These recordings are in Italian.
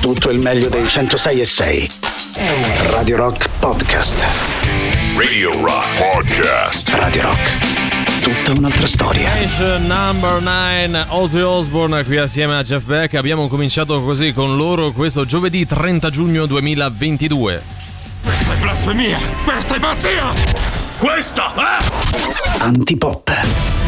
tutto il meglio dei 106 e 6. Radio Rock Podcast. Radio Rock Podcast. Radio Rock. Tutta un'altra storia. Number 9, Ozzy Osbourne qui assieme a Jeff Beck. Abbiamo cominciato così con loro questo giovedì 30 giugno 2022. Questa è blasfemia! Questa è pazzia! Questa è... Antipop.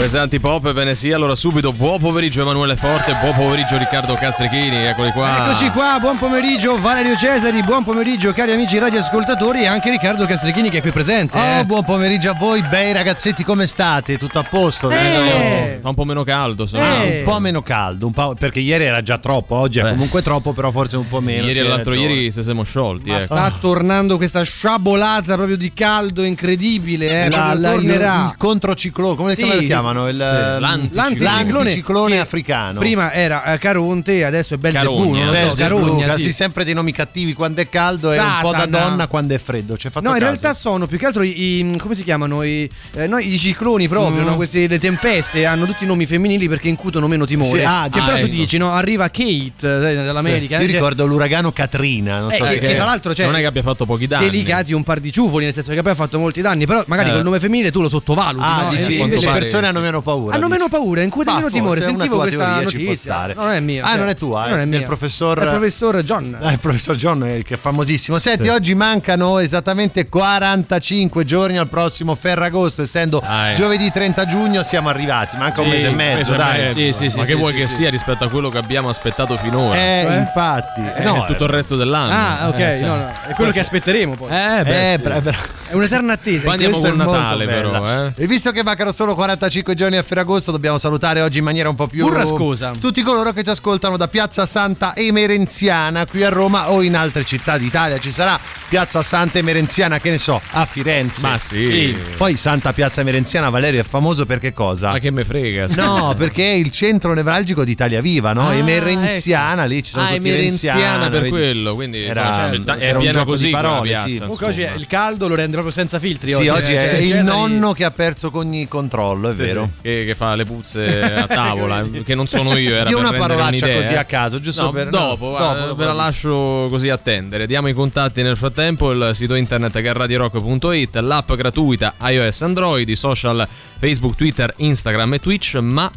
Questa è Antipop, ve ne sia. Allora subito, buon pomeriggio Emanuele Forte, buon pomeriggio Riccardo Castrichini, eccoli qua. Eccoci qua, buon pomeriggio Valerio Cesari, buon pomeriggio cari amici radioascoltatori e anche Riccardo Castrichini che è qui presente. Oh, eh. buon pomeriggio a voi, bei ragazzetti, come state? Tutto a posto? Eh. Fa un po' meno caldo, se no. Eh. Un po' meno caldo, un po', perché ieri era già troppo, oggi è Beh. comunque troppo, però forse un po' meno. Ieri sì, e l'altro ragione. ieri se siamo sciolti, ecco. Sta tornando questa sciabolata proprio di caldo incredibile, eh. La- la- il, tornerà. il controciclone, come, Sì, sì. Chiamano? Il, L'anticiclone. l'anticiclone che africano. Prima era eh, Caronte, adesso è Belzebù, non so, Carogna, casi sì. sempre dei nomi cattivi quando è caldo e un po' da Satana. donna quando è freddo. Hai fatto No, in caso? realtà sono più che altro i, i- come si chiamano? I, eh, no, i cicloni proprio, Mm. no? Queste, le tempeste hanno tutti i nomi femminili perché incutono meno timore. Sì, ah, che ah, però tu ecco. dici, no? Arriva Kate eh, dall'America. Io eh, cioè, ricordo l'uragano Katrina, non Eh, so che- tra l'altro cioè, non è che abbia fatto pochi danni. delicati un par di ciufoli, nel senso che poi ha fatto molti danni, però magari Eh. col nome femminile tu lo sottovaluti. Ah, no? dici, invece persone hanno meno paura. hanno dici. meno paura, incute Ma meno timore. Sentivo tua questa teoria, ci può notizia. stare. Non è mia. Ah, cioè, non è tua, eh? non è mia. Del professor- È il professor John. Eh, il professor John eh, che è famosissimo. Senti, oggi mancano esattamente 45 giorni al prossimo Ferragosto, essendo Ah, eh. giovedì 30 giugno siamo arrivati, manca un Sì, mese e mezzo, mese e dai. mezzo. Sì, sì, sì, Ma che sì, vuoi sì, che sì. sia rispetto a quello che abbiamo aspettato finora? Eh, Cioè? infatti. Eh, no, tutto il resto dell'anno. Ah, ok, Eh, cioè. no, no, è quello che aspetteremo poi. Eh, beh, Eh, sì. bra- bra- È un'eterna attesa. Poi andiamo con Natale, però, eh. E visto che mancano solo 45 giorni a Ferragosto, dobbiamo salutare oggi in maniera un po' più Burrascosa. tutti coloro che ci ascoltano da Piazza Santa Emerenziana qui a Roma o in altre città d'Italia. Ci sarà Piazza Santa Emerenziana, che ne so, a Firenze. Ma sì. Poi Santa Piazza Emerenziana, Valerio, è famoso per che cosa? Ma che me frega? No, perché è il centro nevralgico di Italia Viva, no? Ah, Emerenziana, lì ci sono Ah, tutti Emerenziana Renziana, per vedi? quello, quindi Era- insomma, c'è- è c'era un gioco così di parole, piazza, sì. Comunque oggi è- il caldo lo rende proprio senza filtri. Sì, oggi eh. è Cioè, il nonno che ha perso con ogni controllo, è vero vero. Che, che, fa le puzze a tavola, che non sono io. Era Dì una parolaccia così a caso, giusto no, per. Dopo, no, dopo, dopo ve la lascio così attendere. Diamo i contatti nel frattempo: il sito internet garradirock.it, l'app gratuita iOS Android, i social Facebook, Twitter, Instagram e Twitch. Ma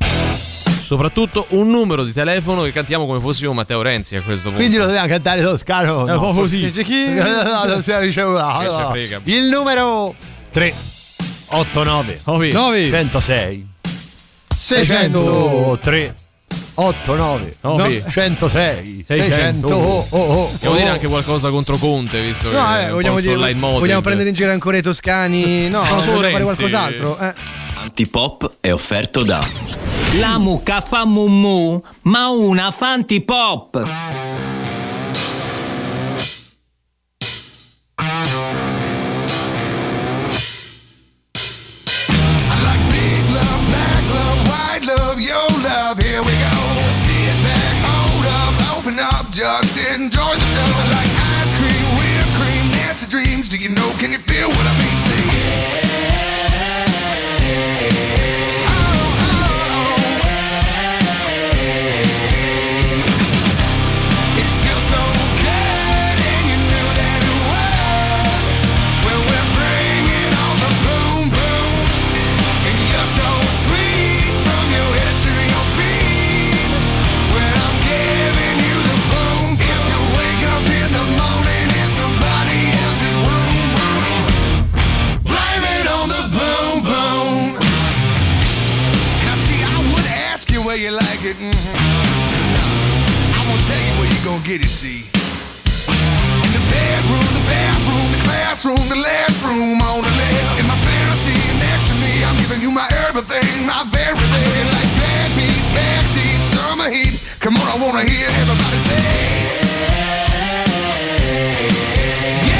soprattutto un numero di telefono che cantiamo come fossimo Matteo Renzi a questo punto. Quindi lo dobbiamo cantare toscano. È eh, un po' così. No, no, no, no, no, no, no, no, 89 9 9 106 603 89 9 no. 106 600 oh, oh, oh, Devo dire anche qualcosa contro Conte visto no, che eh, vogliamo, dire, vogliamo modern. prendere in giro ancora i toscani? No, no solo fare qualcos'altro eh. Antipop è offerto da La mucca fa mummu ma una fantipop enjoy the show. Like ice cream, whipped cream, Nancy dreams. Do you know, can you feel what I mean? Get it. See. In the bedroom, the bathroom, the classroom, the last room on the left. In my fantasy, next to me, I'm giving you my everything, my very best. Like bad beats, backseat, summer heat. Come on, I wanna hear everybody say. Yeah.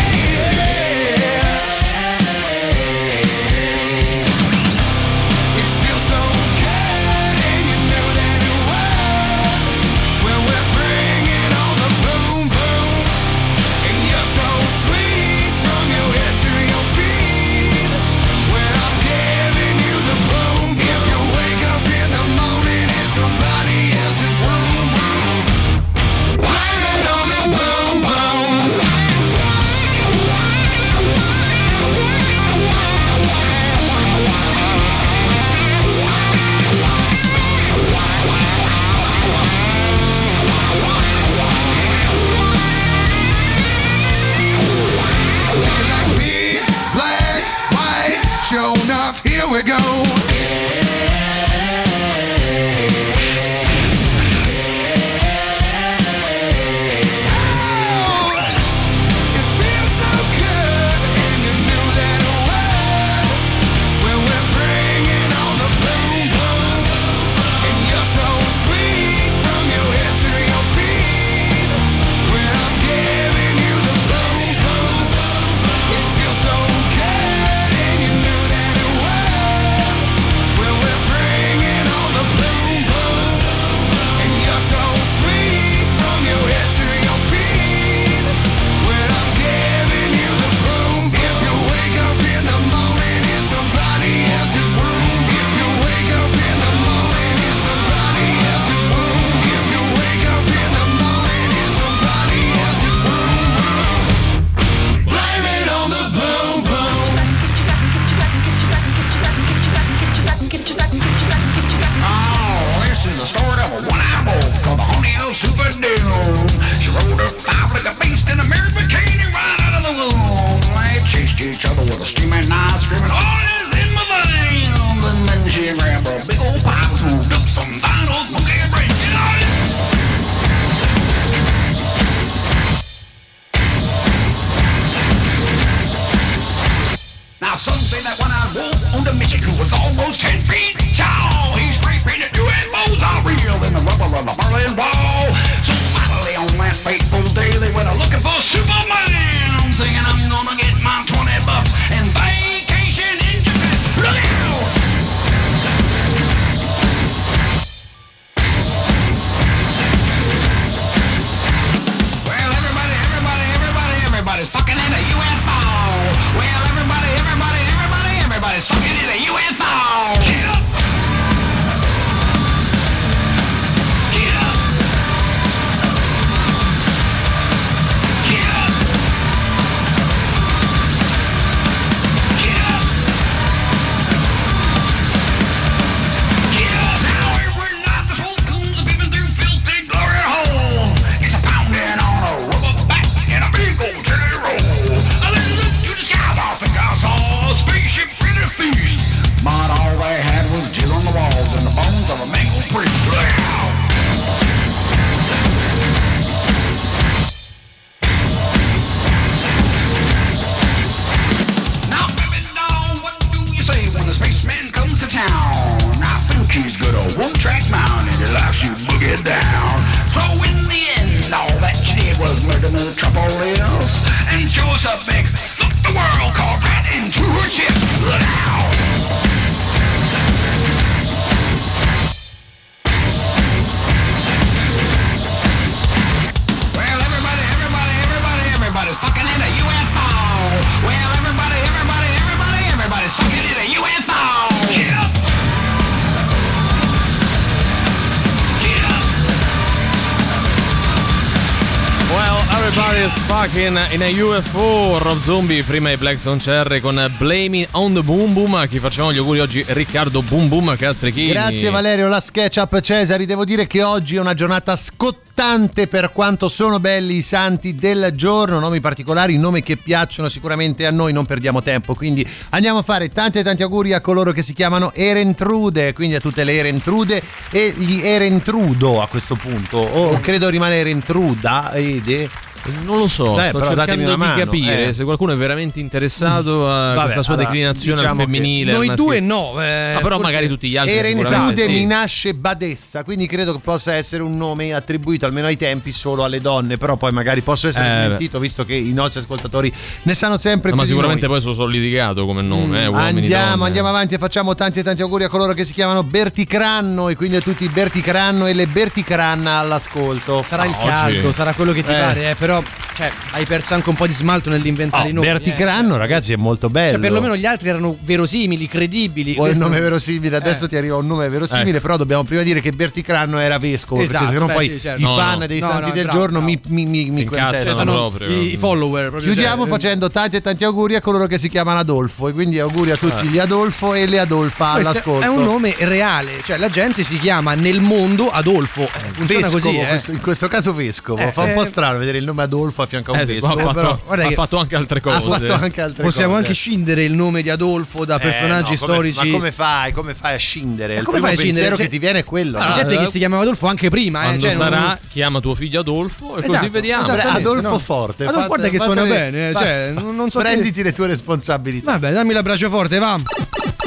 We go. Fucking in a UFO. Rob Zombie, prima i Black Stone Cherry con Blaming on the Boom Boom. A chi facciamo gli auguri oggi? Riccardo Boom Boom Castrichini. Grazie Valerio, la SketchUp Cesari. Devo dire che oggi è una giornata scottante per quanto sono belli i santi del giorno, nomi particolari, nomi che piacciono sicuramente a noi, non perdiamo tempo. Quindi andiamo a fare tanti e tanti auguri a coloro che si chiamano Erentrude, quindi a tutte le Erentrude e gli Erentrudo a questo punto. O credo rimane Erentruda, Ede. Non lo so, Dai, sto però datemi cercando di mano, capire eh. se qualcuno è veramente interessato a Vabbè, questa sua allora, declinazione diciamo femminile. Noi maschile. due no. eh, Ma però forse- magari tutti gli altri mi sì. nasce Badessa, quindi credo che possa essere un nome attribuito almeno ai tempi solo alle donne, però poi magari posso essere Eh, smentito visto che i nostri ascoltatori ne sanno sempre No, più ma di sicuramente noi. poi sono litigato come nome. eh, uomini, Andiamo, donne. andiamo avanti e facciamo tanti e tanti auguri a coloro che si chiamano Berti Cranno e quindi a tutti i Berti Cranno e le Berti Cranna all'ascolto. Sarà il oggi- caldo, sarà quello che ti Eh. pare, eh, però cioè, hai perso anche un po' di smalto nell'inventare Oh, i nomi. Berti eh. Cranno, ragazzi, è molto bello. Cioè, perlomeno gli altri erano verosimili, credibili. Vuoi un Questo- nome verosimile, adesso Eh. ti arriva un nome verosimile, però dobbiamo prima dire che Berti Cranno era vescovo, Esatto, perché sennò beh, poi sì, certo. i No, fan no. dei No, santi no, del bravo, giorno bravo. mi, mi, mi, mi proprio. i, i follower. proprio, Chiudiamo cioè, facendo tanti e tanti auguri a coloro che si chiamano Adolfo e quindi auguri a tutti gli Adolfo e le Adolfa Questo all'ascolto. è un nome reale, cioè la gente si chiama nel mondo Adolfo. Eh, funziona Vescovo, così, eh. in questo caso vescovo. Eh, Fa un po' eh. strano vedere il nome Adolfo a fianco a un Eh vescovo. ha fatto, però ha che- fatto anche altre cose. ha fatto anche altre Possiamo cose. anche scindere il nome di Adolfo da Eh, personaggi no, come- storici. Ma come fai? Come fai a scindere? Il come primo fai a scindere? pensiero Cioè- che ti viene è quello. C'è no? gente che si chiamava Adolfo anche prima. eh, Quando cioè, non- sarà, chiama tuo figlio Adolfo e così Esatto, vediamo. esatto. Adolfo no. Forte. Adolfo, guarda che suona bene, fa- cioè, non- non so Prenditi le tue responsabilità. Vabbè, dammi l'abbraccio forte, va.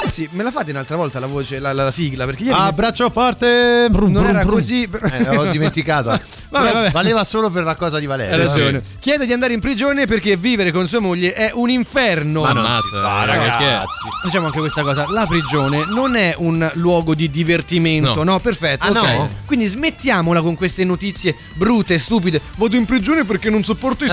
Sì, me la fate un'altra volta la voce, la, la- la sigla? Perché ieri Ah, Abbraccio forte. non era così. Eh, ho dimenticato. Vabbè, vabbè. Valeva solo per la cosa di Valerio. Hai ragione. Chiede di andare in prigione perché vivere con sua moglie è un inferno. Ma Ammazza, fa, raga, che è? ragazzi. Diciamo anche questa cosa, la prigione non è un luogo di divertimento, no? No. Perfetto, Ah, ok. no? Quindi smettiamola con queste notizie brutte, stupide. Vado in prigione perché non sopporto i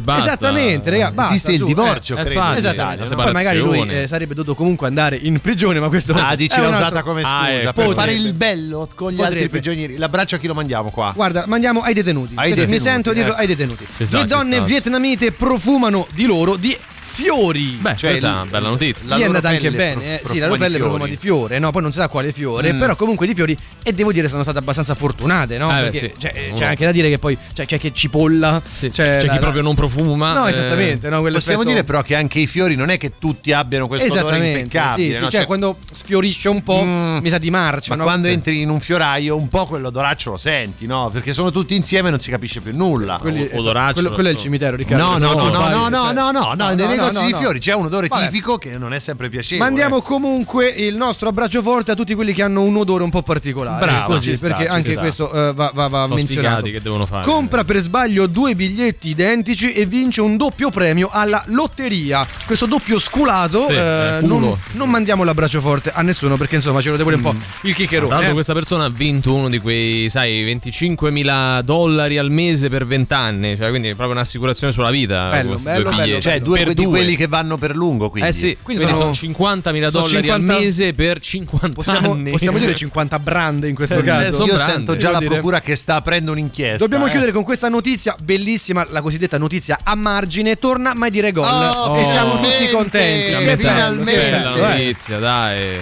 basta. Esattamente, raga, basta, Esiste il su, divorzio, eh, credo. facile. Esatto. no? Poi magari lui eh, sarebbe dovuto comunque andare in prigione, ma questo Ah, dici è l'ha un altro- usata come scusa Ah, ecco. per fare il bello con gli altri Potrebbe. prigionieri. L'abbraccio a chi lo mandiamo qua? Guarda, mandiamo ai detenuti. Ai Questo Mi detenuti, sento dirlo eh. ai detenuti. Ci sta, Le donne vietnamite profumano di loro di fiori. Beh, Cioè, questa è il- una bella notizia. la Lì è andata anche bene, eh. pro- sì, la loro pelle profuma fiori. di fiore, no? Poi non si sa quale fiore, però comunque di fiori e devo dire sono state abbastanza fortunate, no? Eh, Perché sì. cioè, Uno- c'è anche da dire che poi cioè, c'è chi cipolla, Sì, c'è, c'è la- chi proprio non profuma. No, eh, esattamente, no? Possiamo dire però che anche i fiori non è che tutti abbiano questo odore Esattamente, impeccabile. sì, sì, no? cioè, quando sfiorisce un po' Mm. mi sa di marcia, ma no? quando Sì. entri in un fioraio un po' quell'odoraccio lo senti, no? Perché sono tutti insieme e non si capisce più nulla. Quelli- esatto, odoraccio, quello, quello è il no. cimitero, Riccardo. No, no, no, no, vai, no, no, cioè- no, no, no, nei no, negozi no, di no. fiori c'è un odore Vabbè. tipico che non è sempre piacevole. Mandiamo comunque il nostro abbraccio forte a tutti quelli che hanno un odore un po' particolare. Bravo, sta, perché ci anche sta. questo eh, va, va- va Sono menzionato. che devono fare. Compra per sbaglio due biglietti identici e vince un doppio premio alla lotteria. Questo doppio sculato, Sì, eh, eh, non, non mandiamo l'abbraccio forte a nessuno perché insomma ci vuole pure un po' il Tra chiccherone. l'altro eh. questa persona ha vinto uno di quei, sai, 25.000 dollari al mese per 20 anni, cioè quindi proprio un'assicurazione sulla vita. Bello, bello, due bello, biglietti. Cioè, due Per di due. Quelli che vanno per lungo, quindi. Eh sì, Quindi quindi, sono- sono 50.000 sono dollari 50 al mese per 50 Possiamo, anni. possiamo dire 50 brand in questo Eh, caso. sono Io brandi, sento già devo la dire. procura che sta aprendo un'inchiesta. Dobbiamo eh. chiudere con questa notizia bellissima, la cosiddetta notizia a margine. Torna mai dire gol. Oh, e siamo finalmente, tutti contenti. Bello, finalmente. che Bella eh. notizia, dai.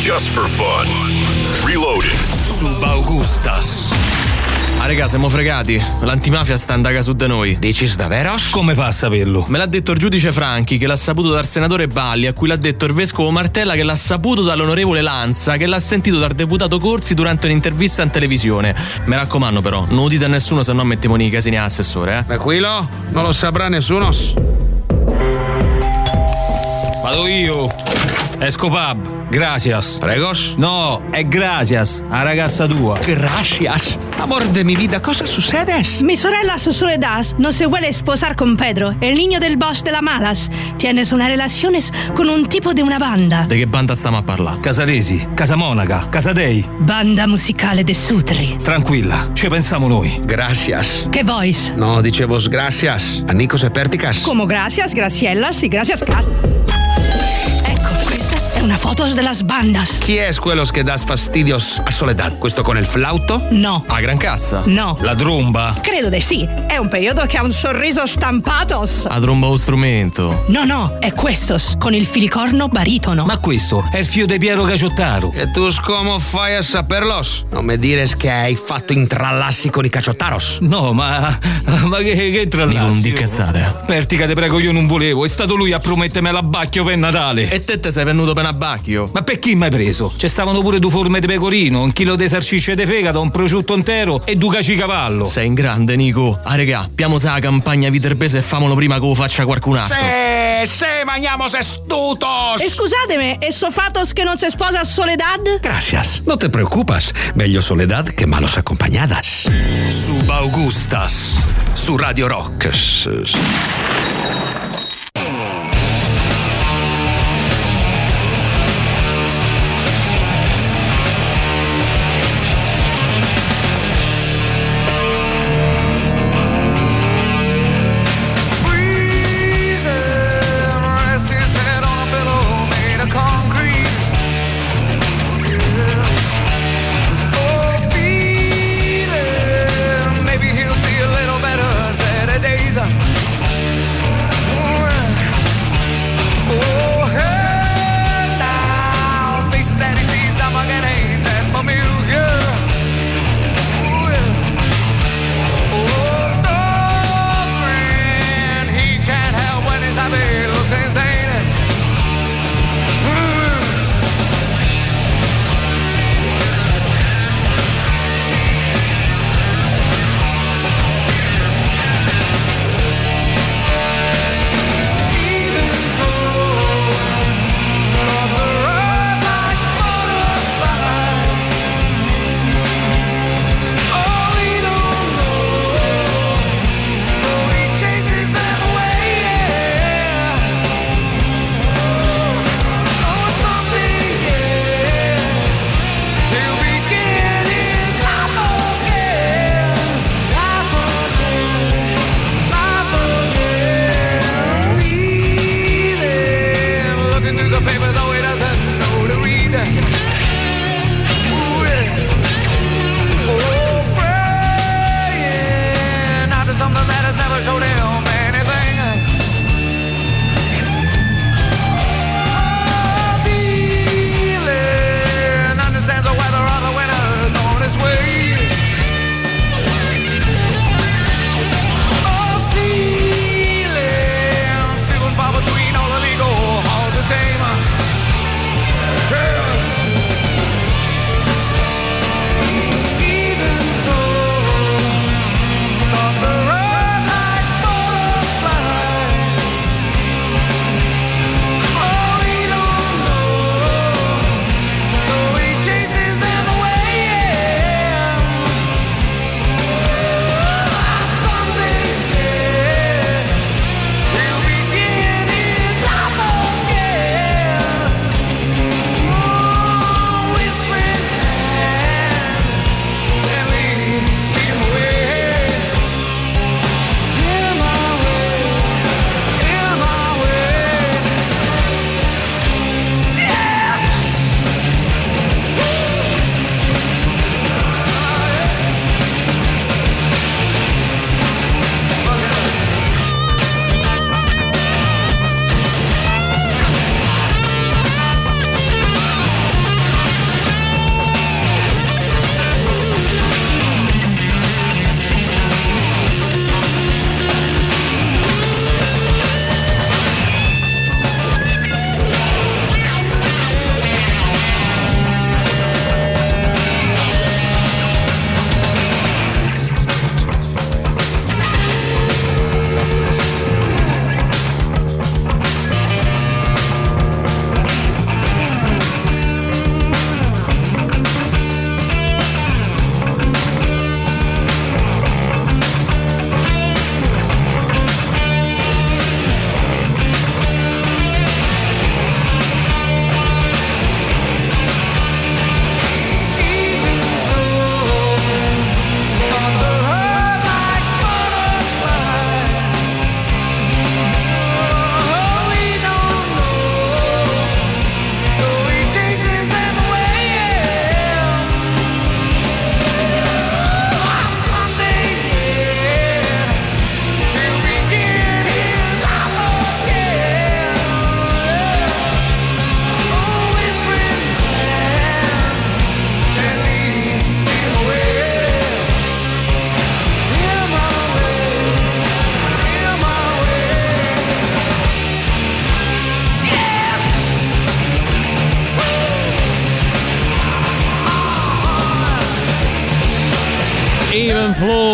Just for fun. Reloaded. Subaugustas. Ah, raga, siamo fregati. L'antimafia sta andando su da noi. Dicis davvero? Come fa a saperlo? Me l'ha detto il giudice Franchi, che l'ha saputo dal senatore Balli, a cui l'ha detto il vescovo Martella, che l'ha saputo dall'onorevole Lanza, che l'ha sentito dal deputato Corsi durante un'intervista in televisione. Mi raccomando, però, non lo dite a nessuno, se no mettiamo nei casini all'assessore, eh. Tranquillo? Non lo saprà nessuno? Vado io. Escopab. Gracias. Pregos? No, è gracias. A ragazza tua. Gracias. Amor de mi vida, cosa sucede? Mi sorella Soledad no se vuole sposar con Pedro, el niño del boss de la Malas. Tienes una relación con un tipo de una banda. Di che banda stiamo a parlare? Casalesi, Casamonaca, Casadei. Banda musicale de Sutri. Tranquilla, ci pensiamo noi. Gracias. Che voice? No, dicevo gracias. A Nikos e Perticas. Como gracias, Gracielas y gracias. Ca- questa è una foto de las bandas. Chi es quellos que das fastidios a Soledad? Questo con il flauto? No, A gran cassa? no. La tromba. Credo di sì. È un periodo che ha un sorriso stampatos. A tromba o strumento. No, no, è questos, con il filicorno baritono. Ma questo è il fio di Piero Caciottaro. E tu come fai a saperlos? Non mi dire che hai fatto intrallassi con i caciottaros. No, ma. Ma che, che? Mica non di cazzate. Pertica, te prego, io non volevo. È stato lui a promettermi l'abbacchio per Natale. E te te sei venuto per abbacchio? Ma per chi mi hai preso? Ci stavano pure due forme di pecorino, un chilo di salsicce di fegato, un prosciutto intero e due caci cavallo. Sei in grande, Nico. Ah, regà, piamo sa la campagna viterbese e famolo prima che lo faccia qualcun altro. Se, se, mangiamo se stutos. E scusatemi, e sto fatos che non si sposa Soledad? Gracias. No te preocupas. Meglio Soledad que malos acompañadas. Subaugustas. Su Radio Rock.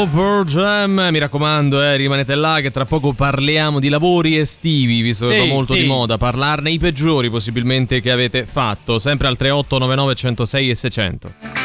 Per Jam. Mi raccomando, eh, rimanete là che tra poco parliamo di lavori estivi, visto che Sì, va molto sì. di moda parlarne i peggiori possibilmente che avete fatto, sempre al 3899 106 e 600.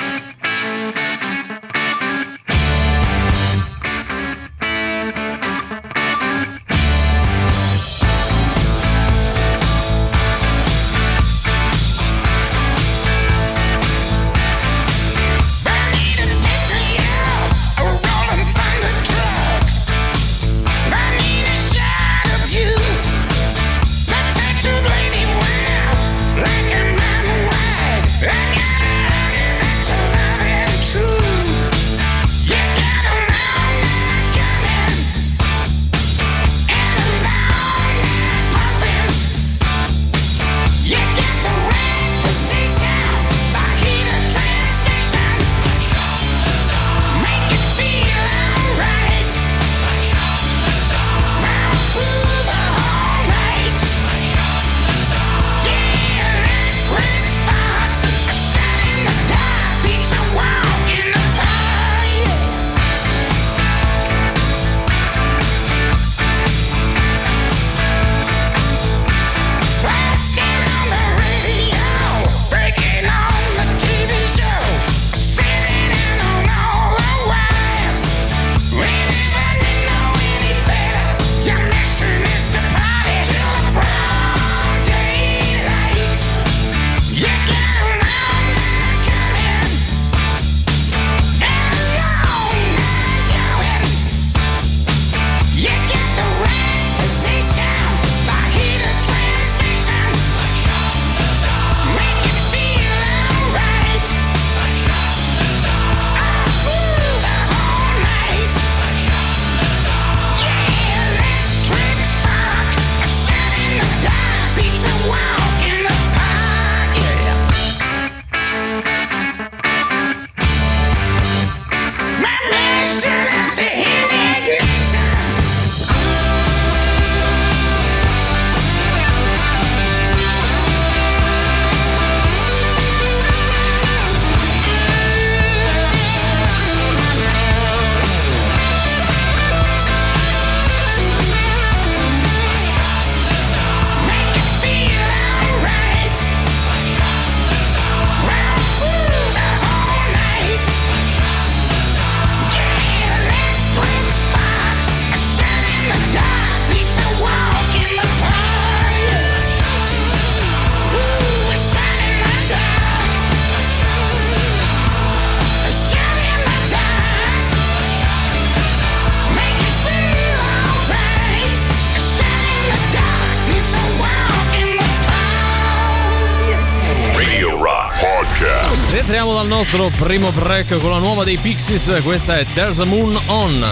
Nostro primo break con la nuova dei Pixies, questa è There's a Moon On.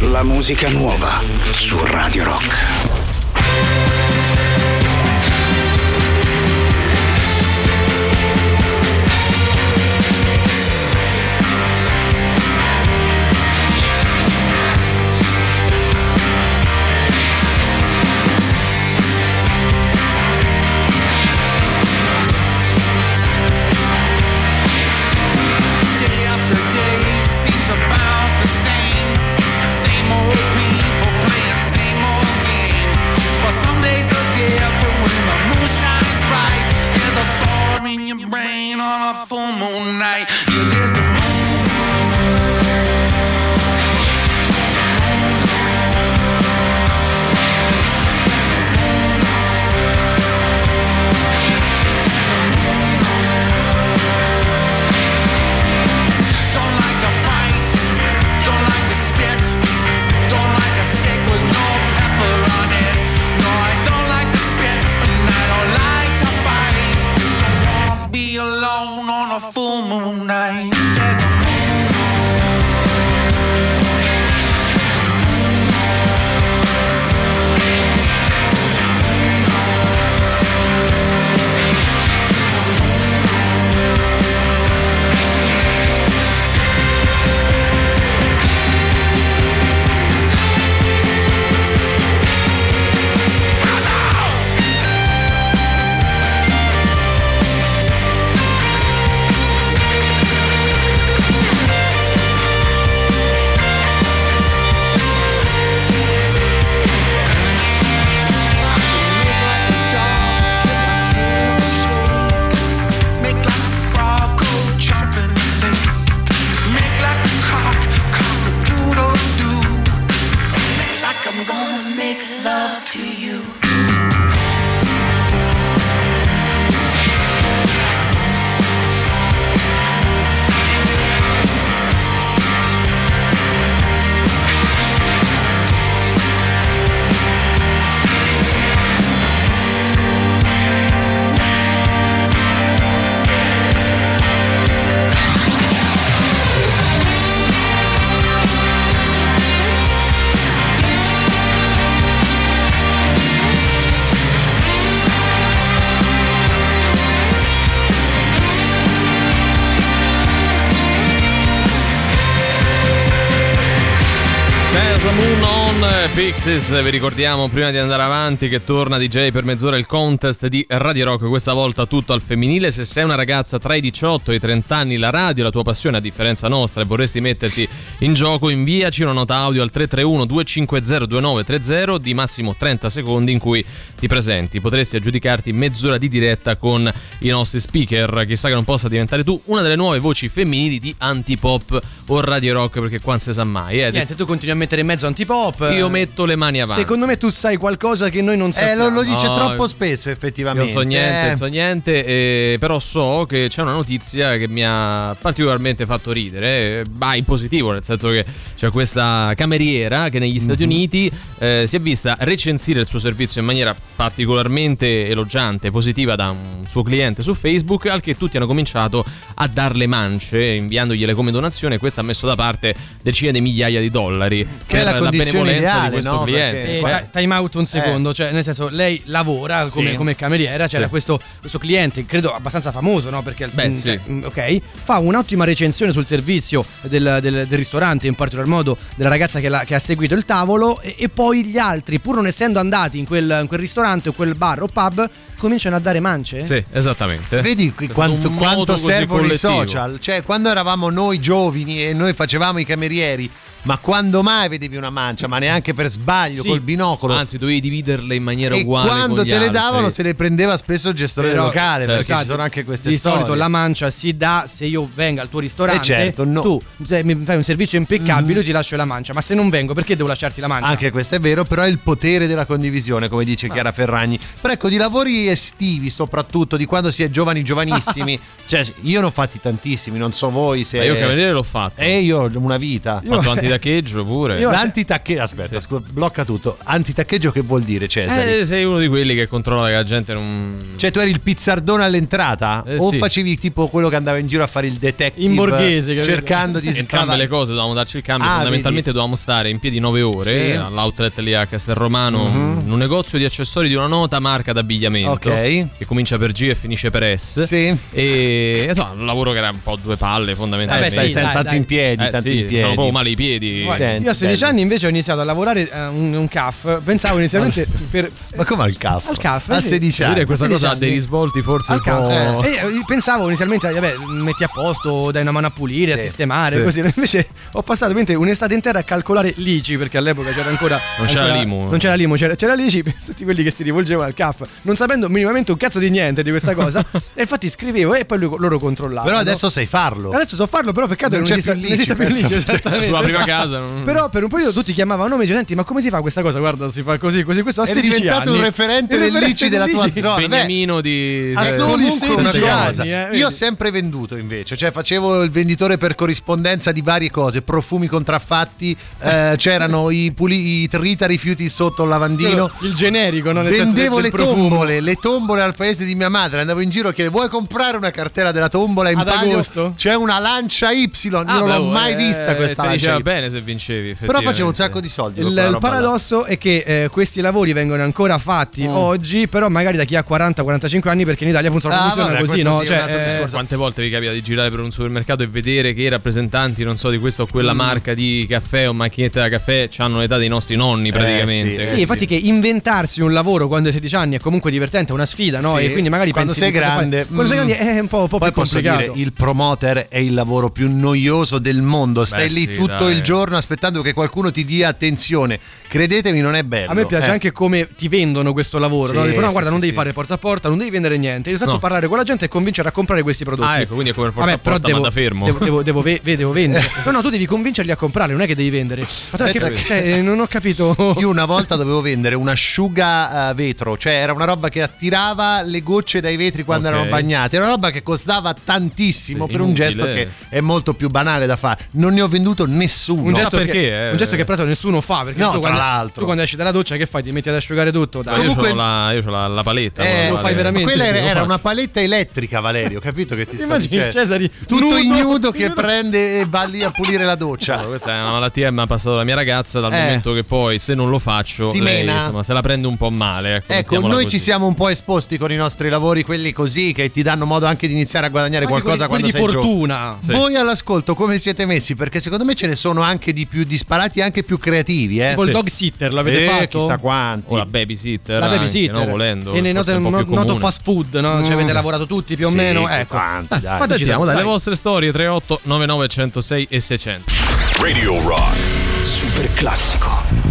La musica nuova su Radio Rock. Pixies, vi ricordiamo prima di andare avanti che torna DJ per mezz'ora il contest di Radio Rock, questa volta tutto al femminile. Se sei una ragazza tra i 18 e i 30 anni, la radio è la tua passione a differenza nostra e vorresti metterti in gioco, inviaci una nota audio al 331 250 2930 di massimo 30 secondi in cui ti presenti. Potresti aggiudicarti mezz'ora di diretta con i nostri speaker, chissà che non possa diventare tu una delle nuove voci femminili di Antipop o Radio Rock, perché qua non si sa mai. Eh. Niente, tu continui a mettere in mezzo antipop. Io metto le mani avanti. Secondo me tu sai qualcosa che noi non Eh, sappiamo. lo, lo dice No, troppo spesso, effettivamente. Io so niente, Eh. so niente, eh, però so che c'è una notizia che mi ha particolarmente fatto ridere, eh, ma in positivo, nel senso che c'è questa cameriera che negli Stati Mhm. Uniti eh, si è vista recensire il suo servizio in maniera particolarmente elogiante, positiva da un suo cliente su Facebook, al che tutti hanno cominciato a darle mance, inviandogliele come donazione, questo ha messo da parte decine di migliaia di dollari Che è per la la, condizione benevolenza ideale, di questo no? Cliente. Perché- Eh, ti- time out un secondo, cioè nel senso lei lavora come, Sì. come cameriera, c'era Sì. questo, questo cliente, credo abbastanza famoso, no? Perché Beh, mm, sì. cioè, mm, ok, fa un'ottima recensione sul servizio del, del- del ristorante, in particolar modo della ragazza che, la- che ha seguito il tavolo, e, e poi gli altri, pur non essendo andati in quel, in quel ristorante o quel bar o pub, cominciano a dare mance. Sì, esattamente. Vedi qui quanto, quanto servono i social? Cioè, quando eravamo noi giovani e noi facevamo i camerieri, ma quando mai vedevi una mancia? Ma neanche per sbaglio, Sì. col binocolo. Anzi, dovevi dividerle in maniera e uguale. quando con gli te le altri. davano se le prendeva spesso il gestore Però, locale, certo. perché ci sono anche queste di storie. solito la mancia si dà se io vengo al tuo ristorante. Eh certo, no. Tu se mi fai un servizio impeccabile, Mm. io ti lascio la mancia. Ma se non vengo, perché devo lasciarti la mancia? Anche questo è vero, però è il potere della condivisione, come dice Ah. Chiara Ferragni. Però ecco, di lavori estivi soprattutto, di quando si è giovani giovanissimi, cioè io ne ho fatti tantissimi, non so voi se... Ma io cameriere l'ho fatto. E io ho una vita. Ho fatto antitaccheggio pure. L'antitaccheggio, aspetta, scu- blocca tutto. Antitaccheggio che vuol dire, Cesare? Eh, sei uno di quelli che controlla che la gente non. Cioè, tu eri il pizzardone all'entrata? Eh, o sì. facevi tipo quello che andava in giro a fare il detective? In borghese, capito? Cercando di Entrambe scavare. le cose dovevamo darci il cambio. Ah, Fondamentalmente vedi. dovevamo stare in piedi 9 ore Sì. all'outlet lì a Castelromano, Mhm. in un negozio di accessori di una nota marca d'abbigliamento. Ok. Che comincia per G e finisce per S. Sì. E insomma, un lavoro che era un po' due palle, fondamentalmente. Vabbè, stai, stai dai, tanto dai. in piedi, Eh tanto sì, in piedi. proprio male i piedi. Guarda, Senti, io a 16 bello. anni invece ho iniziato a lavorare a un, un CAF. Pensavo inizialmente per. Ma come al CAF? Al CAF, A sì. 16 Devo anni. dire, questa 16 cosa ha dei risvolti forse Al un po'. Eh, e io pensavo inizialmente, vabbè, metti a posto, dai una mano a pulire, Sì, a sistemare, sì. così. Invece ho passato un'estate intera a calcolare l'ICI, perché all'epoca c'era ancora. Non c'era ancora- l'IMU. Non c'era l'IMU, c'era, c'era l'ICI per tutti quelli che si rivolgevano al CAF, non sapendo minimamente un cazzo di niente di questa cosa. e infatti scrivevo e poi loro controllavano. Però adesso sai farlo. Adesso so farlo, però peccato Non che non c'è esista più non esista più l'ICI. Sulla prima casa. non- Però per un periodo tutti chiamavano nome e dicevano, "Senti, ma come si fa questa cosa? Guarda, si fa così, così, questo a Eri 16 diventato anni. un referente dell'ICI della tua zona. Beniamino di. A soli comunque 16 una anni. cosa, eh. Io ho sempre venduto invece, cioè facevo il venditore per corrispondenza di varie cose, profumi contraffatti, eh, c'erano i, puli- i trita rifiuti sotto il lavandino. Il generico, no? Nel Vendevo le profumo. tombole, le tombole al paese di mia madre, andavo in giro a chiedere vuoi comprare una cartella della tombola in Ad palio? agosto? C'è una lancia Y, io Ah, non beh, l'ho mai eh, vista questa lancia diceva Y. bene se vincevi. Però facevo un sacco di soldi. Il, il roba là. paradosso è che eh, questi lavori vengono ancora fatti Mm. oggi, però magari da chi ha 40-45 anni, perché in Italia funziona, Ah, funziona vabbè, così, no? sì, Cioè, eh. Quante volte vi capita di girare per un supermercato e vedere che i rappresentanti, non so, di questa o quella marca di caffè o macchinetta da caffè hanno l'età dei nostri nonni praticamente. sì, Sì, Eh, infatti che inventarsi un lavoro quando hai 16 anni è comunque divertente, è una sfida, no? Sì, e quindi magari quando pensi sei grande, Quando sei mm. grande è un po', un po' Poi più posso complicato. dire, il promoter è il lavoro più noioso del mondo. Stai Beh, lì sì, tutto dai. il giorno aspettando che qualcuno ti dia attenzione. Credetemi, non è bello. A me piace Eh. anche come ti vendono questo lavoro. Sì, no? Dicono, no, sì, guarda, sì, non devi sì. fare porta a porta, non devi vendere niente. Devi soltanto No. parlare con la gente e convincere a comprare questi prodotti. Ah, ecco, quindi è come il porta Vabbè, a porta, ma devo, da fermo. Devo, devo, devo ve- devo vendere. No, no, tu devi convincerli a comprare, non è che devi vendere. Ma tu- Pensa che- che- cioè, eh, non ho capito. Io una volta dovevo vendere un asciuga eh, vetro, cioè era una roba che attirava le gocce dai vetri quando Ok. erano bagnate. Era una roba che costava tantissimo Sì, per un inutile. gesto che è molto più banale da fare. Non ne ho venduto nessuno. Un gesto, perché, che, eh? un gesto che però nessuno fa. Perché No, tu, tra quando, l'altro. tu quando esci dalla doccia, che fai? Ti metti ad asciugare tutto. Dai. Ma Comunque- io ho la, io c'ho la, la paletta. Eh, quella lo fai veramente? Quella sì, era, era una paletta elettrica, Valerio, capito che ti sto Immagini dicendo? Cesari Tutto nudo, ignudo che ignudo. prende e va lì a pulire la doccia. Allora, questa è una malattia che mi ha passato la mia ragazza dal Eh. momento che poi se non lo faccio Ti lei mena. insomma, se la prende un po' male. Ecco, Ecco, noi così. ci siamo un po' esposti con i nostri lavori, quelli così, che ti danno modo anche di iniziare a guadagnare Anche qualcosa quelli, quando di sei giovane. fortuna. Voi all'ascolto come siete messi? Perché secondo me ce ne sono sono anche di più disparati e anche più creativi. Eh. Tipo il dog sitter, l'avete Eh, fatto? chissà quanti. O la babysitter. La anche, babysitter. no? volendo. E un po' più noto comune. fast food, no? Ci Mm. avete lavorato tutti più o Sì, meno? Ecco. quanti, Eh, dai. fateci Sentiamo dalle vostre storie 38 99 106 e 600. Radio Rock. Super classico.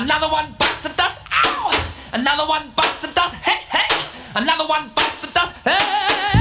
Another one bites the dust. Ow! Another one bites the dust. Hey, hey! Another one bites the dust. Hey!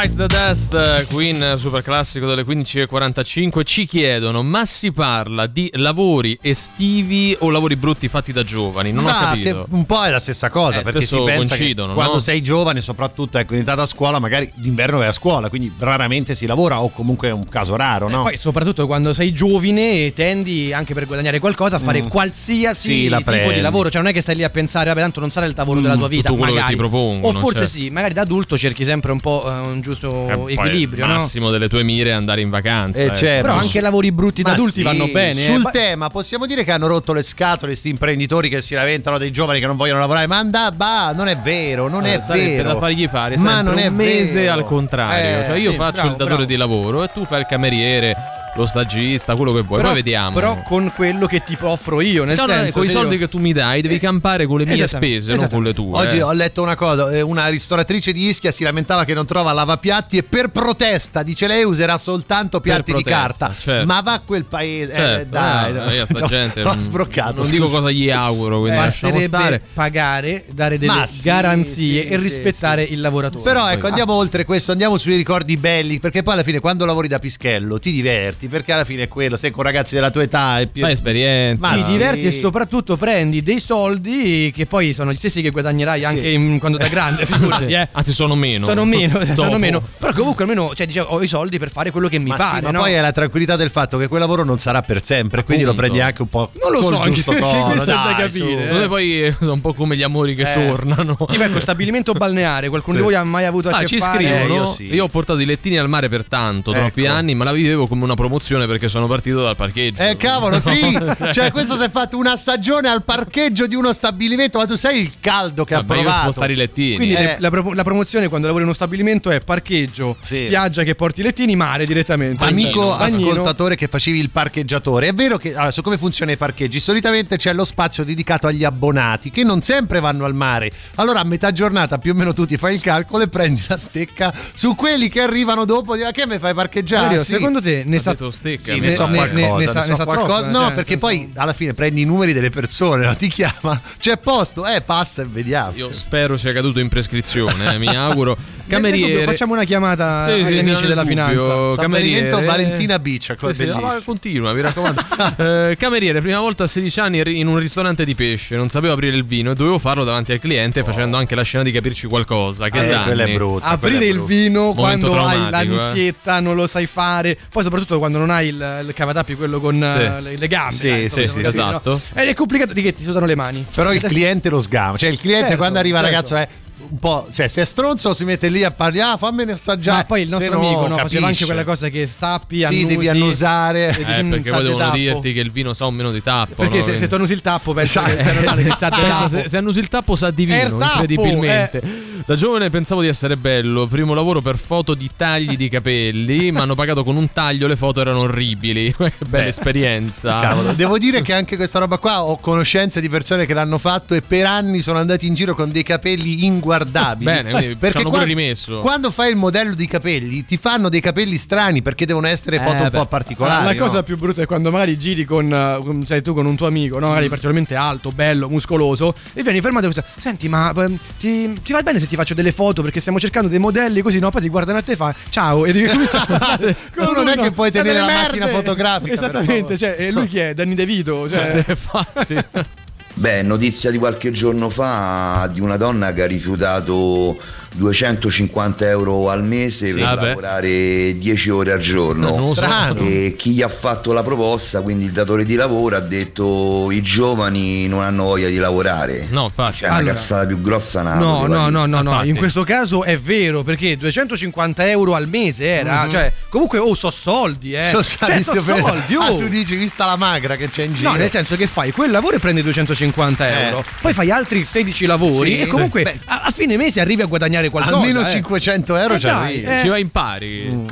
Bites the Dust, Queen super classico delle 15.45 ci chiedono ma si parla di lavori estivi o lavori brutti fatti da giovani? Non ho Ma capito. che un po' è la stessa cosa Eh, perché si pensa che coincidono, quando no? sei giovane, soprattutto ecco, in età da scuola, magari d'inverno vai a scuola, quindi raramente si lavora o comunque è un caso raro, no? Poi soprattutto quando sei giovane tendi anche per guadagnare qualcosa a fare Mm. qualsiasi Sì, tipo di lavoro, cioè non è che stai lì a pensare vabbè tanto non sarà il lavoro della tua vita, tutto quello che magari. o forse certo. sì, magari da adulto cerchi sempre un po' eh, un giusto Eh, equilibrio, il no? massimo delle tue mire è andare in vacanza. Eh, eh. certo. Però anche lavori brutti da Ma adulti sì, vanno bene. Sul eh. Ma- tema, possiamo dire che hanno rotto le scatole sti imprenditori che si lamentano dei giovani che non vogliono lavorare. Ma andà, bah, non è vero, non Eh, è vero. da fargli fare Ma non è un mese vero. al contrario. Eh, cioè, io sì, faccio bravo, il datore bravo. di lavoro e tu fai il cameriere lo stagista, quello che vuoi. Però, Poi vediamo. però con quello che ti offro io, nel Cioè, no, senso con i soldi io- che tu mi dai, devi campare con le mie spese, non con le tue. Oggi eh. ho letto una cosa, eh, una ristoratrice di Ischia si lamentava che non trova lavapiatti e per protesta, dice lei, userà soltanto piatti di protesta, carta. certo. Ma va a quel paese, eh, Certo, dai, no, no. io sta No, gente non- sbroccato. Non dico scusa. cosa gli auguro, quindi lasciamo Basterebbe stare. pagare, dare delle Ma sì, garanzie sì, e sì, rispettare il lavoratore. Però ecco, andiamo oltre questo, andiamo sui ricordi belli, perché poi alla fine quando lavori da pischello ti diverti, perché alla fine è quello, sei con ragazzi della tua età e più... Fai esperienza. Ma ti sì. diverti e soprattutto prendi dei soldi che poi sono gli stessi che guadagnerai anche in- quando da grande, figurati, Sì. eh. Anzi, sono meno. Sono meno, sono meno. Però comunque almeno cioè, dicevo, ho i soldi per fare quello che mi Ma, pare. sì, ma no? poi è la tranquillità del fatto che quel lavoro non sarà per sempre, quindi lo Appunto. prendi anche un po' Non lo col so, giusto perché tono. questo è da dai, capire, su. eh. Poi eh, sono un po' come gli amori che Eh. tornano. Tipo ecco, stabilimento balneare, qualcuno Sì. di voi ha mai avuto a Ah, che ci fare? scrivono. Eh, io, io ho portato i lettini al mare per tanto, troppi Ecco. anni, ma la vivevo come una promozione perché sono partito dal parcheggio. Eh cavolo, sì! Cioè, questo si è fatto una stagione al parcheggio di uno stabilimento, ma tu sai il caldo che Vabbè, ha io provato. spostare i lettini. Quindi Eh. la, pro- la promozione quando lavori in uno stabilimento è parcheggio, Sì. spiaggia che porti i lettini, mare direttamente. Amico Bagnino. ascoltatore che facevi il parcheggiatore, è vero che allora, su come funziona i parcheggi? Solitamente c'è lo spazio dedicato agli abbonati che non sempre vanno al mare. Allora a metà giornata più o meno tu ti fai il calcolo e prendi la stecca su quelli che arrivano dopo. Di, "Ah, che mi fai parcheggiare? Mario, Sì. secondo te ne Ha sa detto stecca, Sì, ne so pare. qualcosa, ne- ne ne sa- so ne sa qualcosa. troppo, no, perché poi alla fine prendi i numeri delle persone, no? ti chiama, c'è posto, eh, passa e vediamo. Io spero sia caduto in prescrizione, eh, mi auguro. Cameriere. Facciamo una chiamata Sì, sì, agli sì, amici della dubbio. finanza. Cameriere- Valentina Beach, Sì, sì, no, continua, mi raccomando. Eh, cameriere, prima volta a 16 anni eri in un ristorante di pesce, non sapevo aprire il vino e dovevo farlo davanti al cliente facendo anche la scena di capirci qualcosa. Che Eh, danni. quella è brutta. Aprire è il vino Momento quando hai traumatico, eh. l'ansietta, non lo sai fare. Poi, soprattutto quando non hai il, il cavatappi, quello con eh, le, le gambe. Sì, dai, sì, sì, esatto. no? Ed è complicato di che ti sudano le mani. Però il cliente lo sgama, cioè il cliente Certo, quando arriva certo. ragazzo è un po', cioè se è stronzo si mette lì a parlare, ah fammene assaggiare. Ma poi il nostro no, amico no, faceva anche quella cosa che stappi, Sì, annusi, devi annusare. dici, Eh, "Mm, perché poi devono tappo". dirti che il vino sa o meno di tappo. Perché no? se, se tu annusi il tappo penso che, Esatto. che Pensa, tappo. se, se annusi il tappo sa di vino, tappo, incredibilmente. Da giovane pensavo di essere bello. Primo lavoro per foto di tagli di capelli. Mi hanno pagato con un taglio, le foto erano orribili. Che bella esperienza. Cavolo, devo dire che anche questa roba qua ho conoscenze di persone che l'hanno fatto e per anni sono andati in giro con dei capelli inguardabili. Bene, quindi ci hanno pure rimesso. quando fai il modello di capelli ti fanno dei capelli strani perché devono essere foto Eh, un beh. po' particolari. la no? cosa più brutta è quando magari giri con, eh, con- sai, tu con un tuo amico, no? Mm. magari particolarmente alto, bello, muscoloso, e vieni fermato e dici, senti, ma ehm, ti, ti va bene se ti faccio delle foto perché stiamo cercando dei modelli così, no? Poi ti guardano a te e fa ciao e ricomincia a parlare con Tu non è che puoi tenere la merde. macchina fotografica, Esattamente, cioè, e lui chi è? Danny De Vito, cioè, Infatti. Beh, notizia di qualche giorno fa di una donna che ha rifiutato 250 euro al mese Sì, per vabbè. lavorare 10 ore al giorno. So. Strano. E chi gli ha fatto la proposta, quindi il datore di lavoro, ha detto i giovani non hanno voglia di lavorare. No, infatti. Cioè, una Allora. cazzata più grossa una No, no, no, no, no, in questo caso è vero perché 250 euro al mese era, cioè comunque oh so soldi, eh. Lo Cioè, so soldi, Ah, oh. tu dici, vista la magra che c'è in giro. No, nel senso che fai quel lavoro e prendi 250 euro, poi fai altri 16 lavori Sì. e comunque a, a fine mese arrivi a guadagnare qualcosa. Almeno eh. 500 euro Eh, ci dai, arrivi. eh. Ci vai in pari. Mm.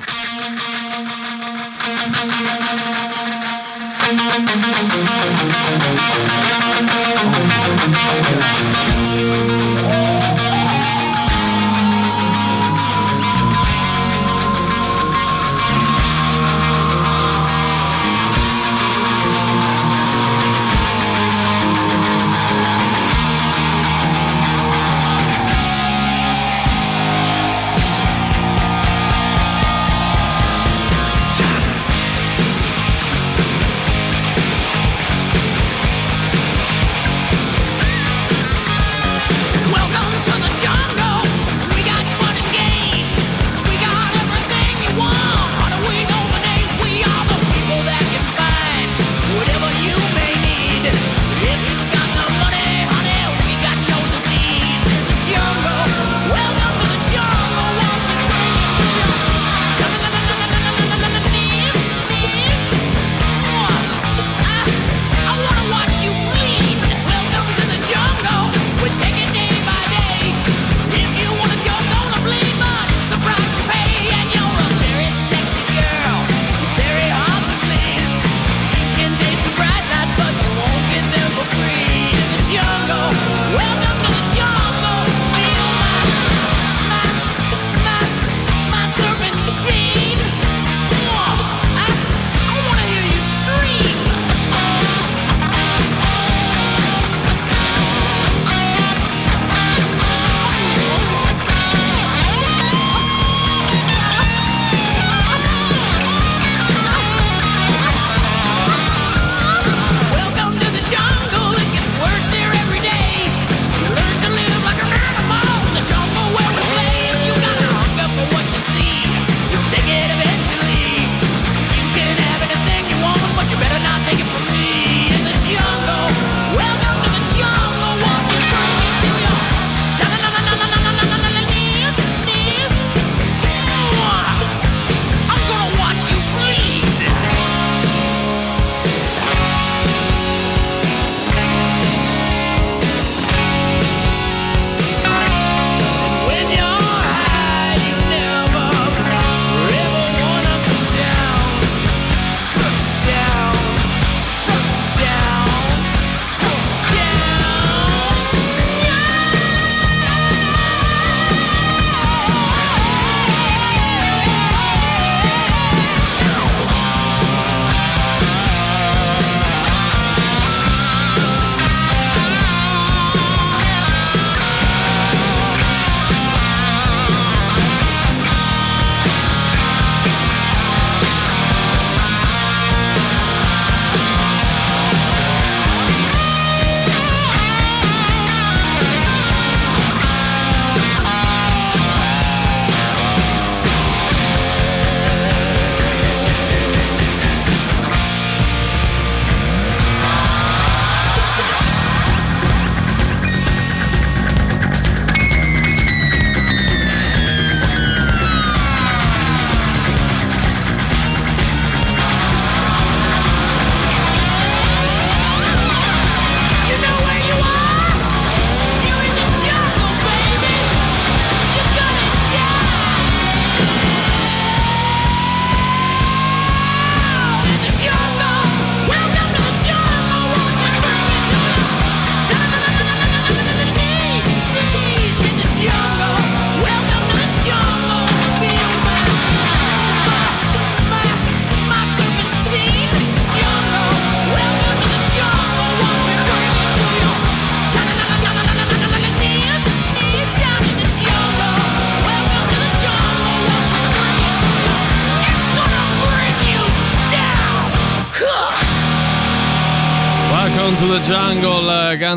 Welcome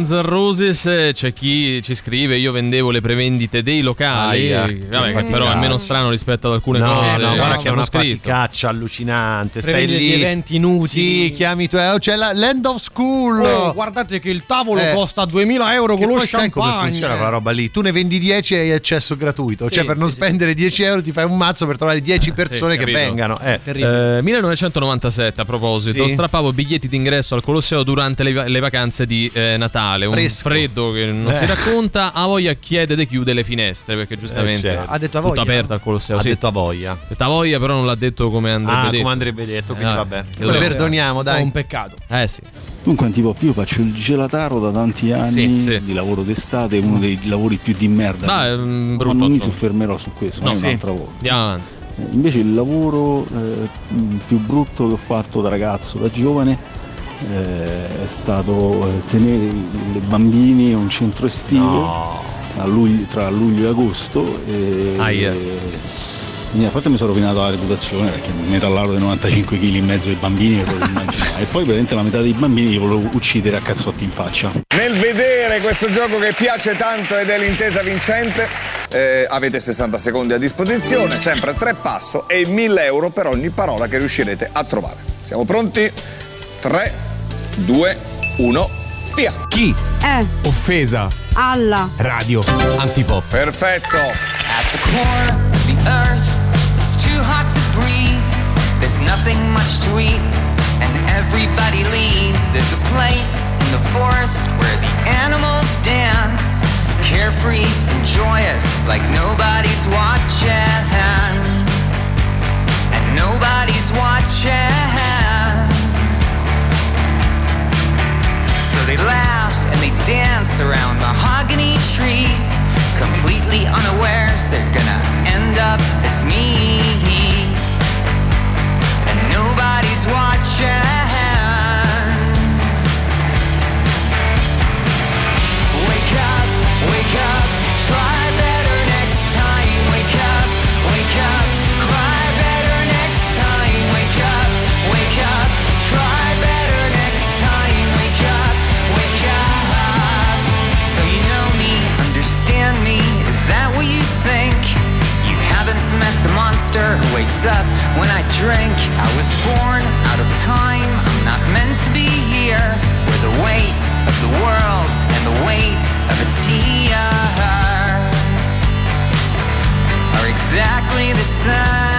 Guns N' Roses. Eh, C'è chi ci scrive: Io vendevo le prevendite dei locali. Aia, Vabbè, però è meno strano rispetto ad alcune No, cose. no, guarda che è hanno una scritto. faticaccia allucinante. Stai lì. eventi inutili. Sì, chiami tu. Oh, c'è la Land of School. Oh, guardate che il tavolo Eh. costa 2000 euro Che con lo poi sai come champagne. funziona quella roba lì? Tu ne vendi 10 e hai accesso gratuito. Sì, cioè, per non sì, sì. spendere 10 euro ti fai un mazzo per trovare 10 persone che vengano. Eh. Eh, 1997 a proposito, Sì. strappavo biglietti d'ingresso al Colosseo durante le, le vacanze di eh, Natale. Un Fresco. Freddo che non si Eh. racconta. A voglia chiede di chiude le finestre perché giustamente Eh, certo. Ha detto a tutto voglia? aperto al Colosseo. Ha sì. detto a voglia. Ha detto a voglia, però non l'ha detto come andrebbe Ah, detto. come andrebbe detto, quindi Eh, vabbè. Lo perdoniamo, dai. un peccato. Eh sì. Dunque Antipop, io faccio il gelataro da tanti anni Sì, sì. di lavoro d'estate, è uno dei lavori più di merda. Ma è Ma brutto. non mi soffermerò su questo, No, sì. un'altra volta. Andiamo avanti. Eh, Invece il lavoro eh, più brutto che ho fatto da ragazzo, da giovane, eh, è stato eh, tenere i bambini a un centro estivo a luglio- tra luglio e agosto. E, Aia. e a parte mi sono rovinato la reputazione perché un metallaro di 95 kg in mezzo ai bambini che potete immaginare. e poi veramente la metà dei bambini li volevo uccidere a cazzotti in faccia. Nel vedere questo gioco che piace tanto ed è l'intesa vincente, eh, avete 60 secondi a disposizione, sempre tre passo e 1000 euro per ogni parola che riuscirete a trovare. Siamo pronti? 3, 2, 1, via! Chi? Eh, Offesa. alla. Radio. Antipop. Perfetto! At the core of the earth, it's too hot to breathe. There's nothing much to eat, and everybody leaves. There's a place in the forest where the animals dance, carefree and joyous, like nobody's watching. And nobody's watching. They laugh and they dance around mahogany trees, completely unawares they're gonna end up as me. Wakes up when I drink. I was born out of time. I'm not meant to be here. Where the weight of the world and the weight of a tear are exactly the same.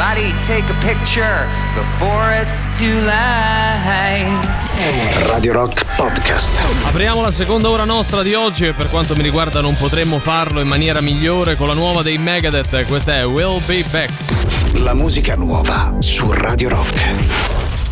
Somebody take a picture before it's too late. Radio Rock Podcast. Apriamo la seconda ora nostra di oggi e per quanto mi riguarda non potremmo farlo in maniera migliore con la nuova dei Megadeth. Questa è Will Be Back. La musica nuova su Radio Rock.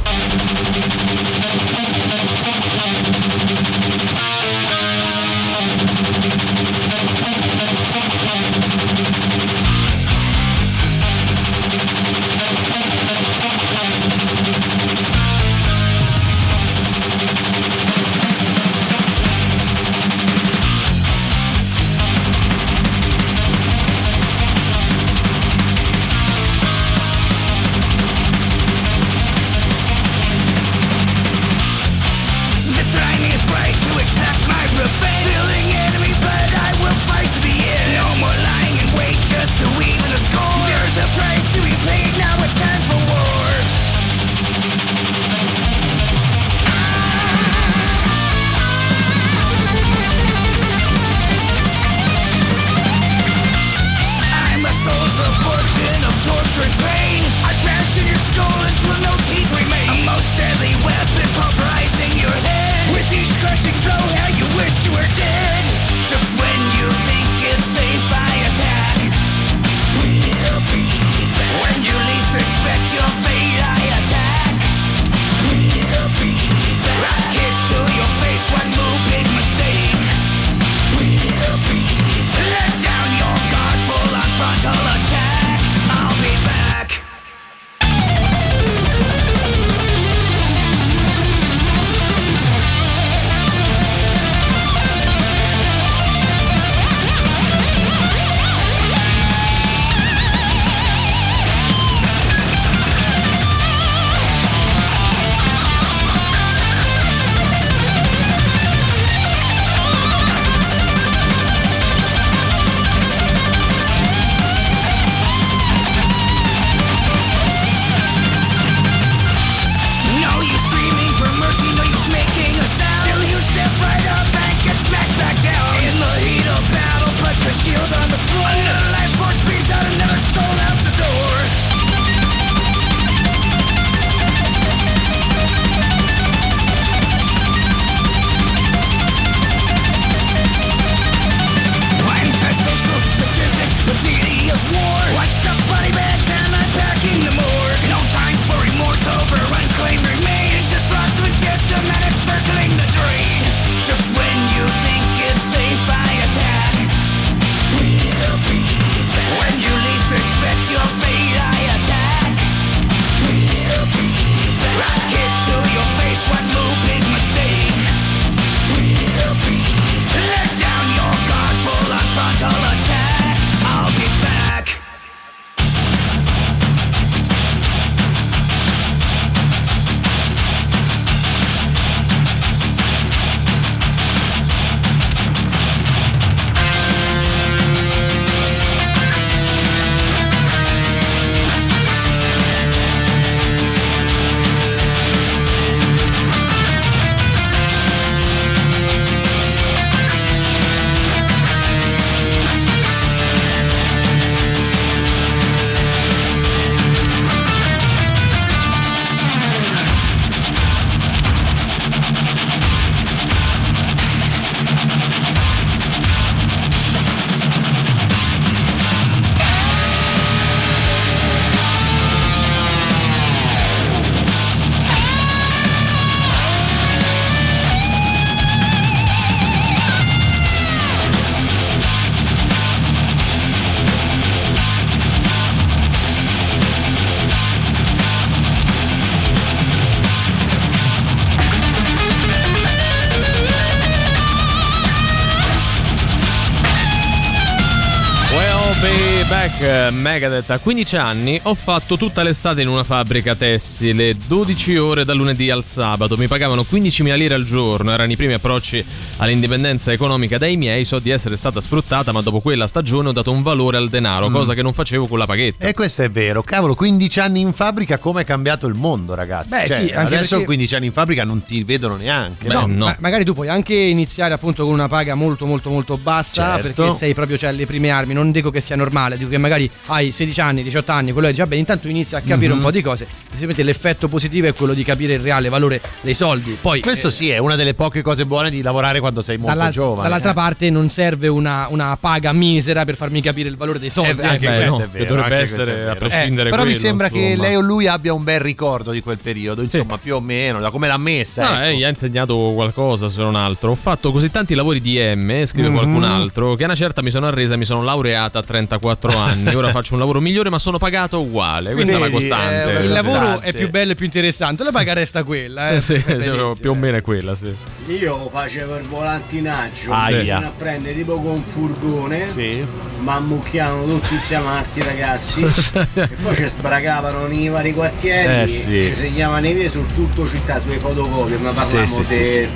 Megadeth. A 15 anni ho fatto tutta l'estate in una fabbrica tessile, 12 ore dal lunedì al sabato. Mi pagavano 15.000 lire al giorno. Erano i primi approcci all'indipendenza economica dai miei. So di essere stata sfruttata, ma dopo quella stagione ho dato un valore al denaro, Mm. cosa che non facevo con la paghetta. E questo è vero, cavolo, 15 anni in fabbrica, come è cambiato il mondo, ragazzi? Beh, Cioè, sì, anche adesso perché- 15 anni in fabbrica non ti vedono neanche. no, ma- magari tu puoi anche iniziare appunto con una paga molto molto molto bassa Certo. perché sei proprio cioè, alle prime armi, non dico che sia normale, dico che magari hai 16 anni, 18 anni, quello è già bene, intanto inizi a capire Mhm. un po' di cose, semplicemente l'effetto positivo è quello di capire il reale valore dei soldi. Poi Questo eh, sì, è una delle poche cose buone di lavorare quando sei molto dalla- giovane. dall'altra eh. parte non serve una, una paga misera per farmi capire il valore dei soldi. Eh, anche eh, questo cioè, è vero, dovrebbe anche questo essere, è vero. a prescindere Però mi quello, sembra che insomma. lei o lui abbia un bel ricordo di quel periodo, insomma, più o meno, da come l'ha messa. No, ecco. eh, gli ha insegnato qualcosa se non altro. Ho fatto così tanti lavori di M, scrive Mhm. qualcun altro, che a una certa mi sono arresa e mi sono laureata a 34 anni. Ora faccio un lavoro migliore, ma sono pagato uguale. Questa è una Vedi, costante. eh, il lavoro costante. è più bello e più interessante, la paga resta quella. Eh, Eh sì, È bellissimo. più o meno è quella, sì. Io facevo il volantinaggio, Aia. a prendere tipo con un furgone, sì. ma ammucchiavano tutti insieme altri ragazzi e poi ci sbragavano nei vari quartieri, Eh, sì. ci segnavano i miei su tutto città, sulle fotocopie, ma parliamo Sì, sì, di sì,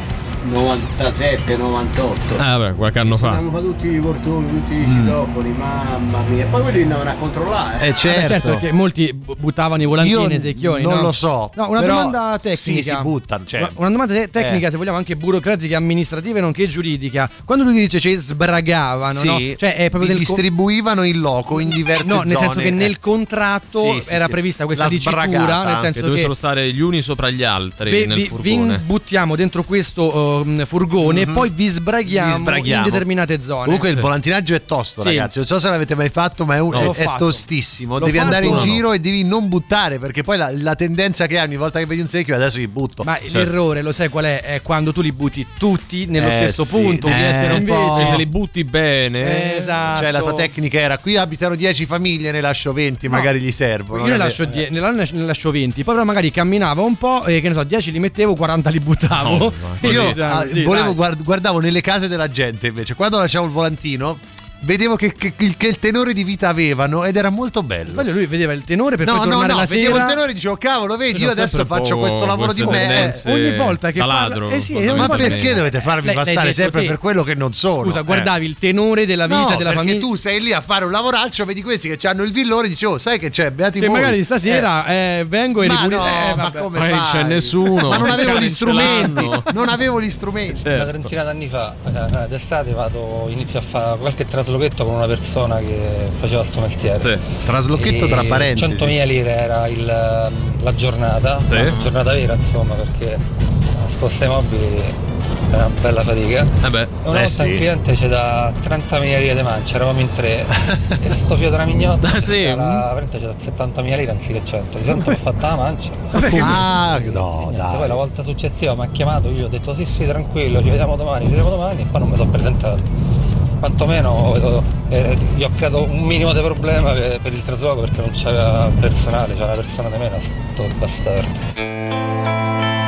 97, 98. Ah, vabbè, qualche anno fa. Fa tutti i portoni, tutti i citofoni, mamma mia. E poi quelli andavano a controllare. Eh, certo. Vabbè, certo, perché molti bu- buttavano i volantini nei secchioni. non no? lo so, No, una però domanda tecnica. sì, si buttano, cioè. Una- domanda te- tecnica, Eh. se vogliamo, anche burocratica, amministrativa, nonché giuridica. Quando lui dice ci sbragavano, Sì, no? Cioè è proprio del co- distribuivano in loco in diverse No, zone. nel senso che nel Eh. contratto Sì, sì, era sì. prevista questa La dicitura, nel Che senso che dovessero stare gli uni sopra gli altri vi, nel vi- buttiamo dentro questo um, furgone e poi vi sbraghiamo, Vi sbraghiamo. in determinate zone. Comunque il volantinaggio è tosto, Sì. ragazzi. Non so se l'avete mai fatto, ma è, un- No, è- è tostissimo. L'ho devi fatto? andare in No, no. giro e devi non buttare, perché poi la, la tendenza che hai ogni volta che vedi un secchio adesso li butto. Ma Certo. l'errore, lo sai qual è? È quando tu li butti tutti nello Eh, stesso sì, punto. devi essere un po'- Invece- Se li butti bene. Esatto. Cioè, la tua tecnica era: qui abitano 10 famiglie, ne lascio 20, No. magari gli servono. Io ne lascio, die- ne la- ne lascio 20, poi però magari camminavo un po' e che ne so, 10 li mettevo, 40 li buttavo. Io ah, sì, volevo guard- guardavo nelle case della gente invece, quando lasciavo il volantino, vedevo che, che- che il tenore di vita avevano ed era molto bello. Poi lui vedeva il tenore per no, poi no, tornare no, la vedevo sera. il tenore e dicevo, cavolo, vedi, io adesso faccio questo lavoro di me. ogni volta che parla- eh sì, Ma perché dovete farmi Lei- l'hai passare detto sempre te. per quello che non sono? Scusa, Eh. guardavi il tenore della vita No, della perché famiglia. tu sei lì a fare un lavoraccio, vedi questi che hanno il villone, dicevo, sai che c'è, beati Che voi. magari stasera eh, vengo e Ma ripulisco. no, eh, ma come Poi non c'è nessuno. Ma non avevo gli strumenti, non avevo gli strumenti. Certo. Una trentina d'anni fa, eh, d'estate, vado, inizio a fare qualche traslochetto con una persona che faceva sto mestiere. Sì. Traslochetto E tra parentesi. 100.000 lire era il, la giornata, Sì. la giornata vera insomma, perché spostare i mobili è una bella fatica. Vabbè. E Una Eh, volta sì. un cliente ci da 30.000 lire di mancia, eravamo in tre, e sto fio della mignotta, Ah, sì? la veramente ci da 70.000 lire anziché 100, di tanto ho fatta la mancia. Ah, E no, niente, dai. Poi la volta successiva mi ha chiamato, io ho detto sì sì tranquillo, ci vediamo domani, ci vediamo domani e poi non mi sono presentato. Quantomeno eh, gli ho creato un minimo di problema per, per il trasloco perché non c'era personale, c'era una persona di meno, sto bastardo.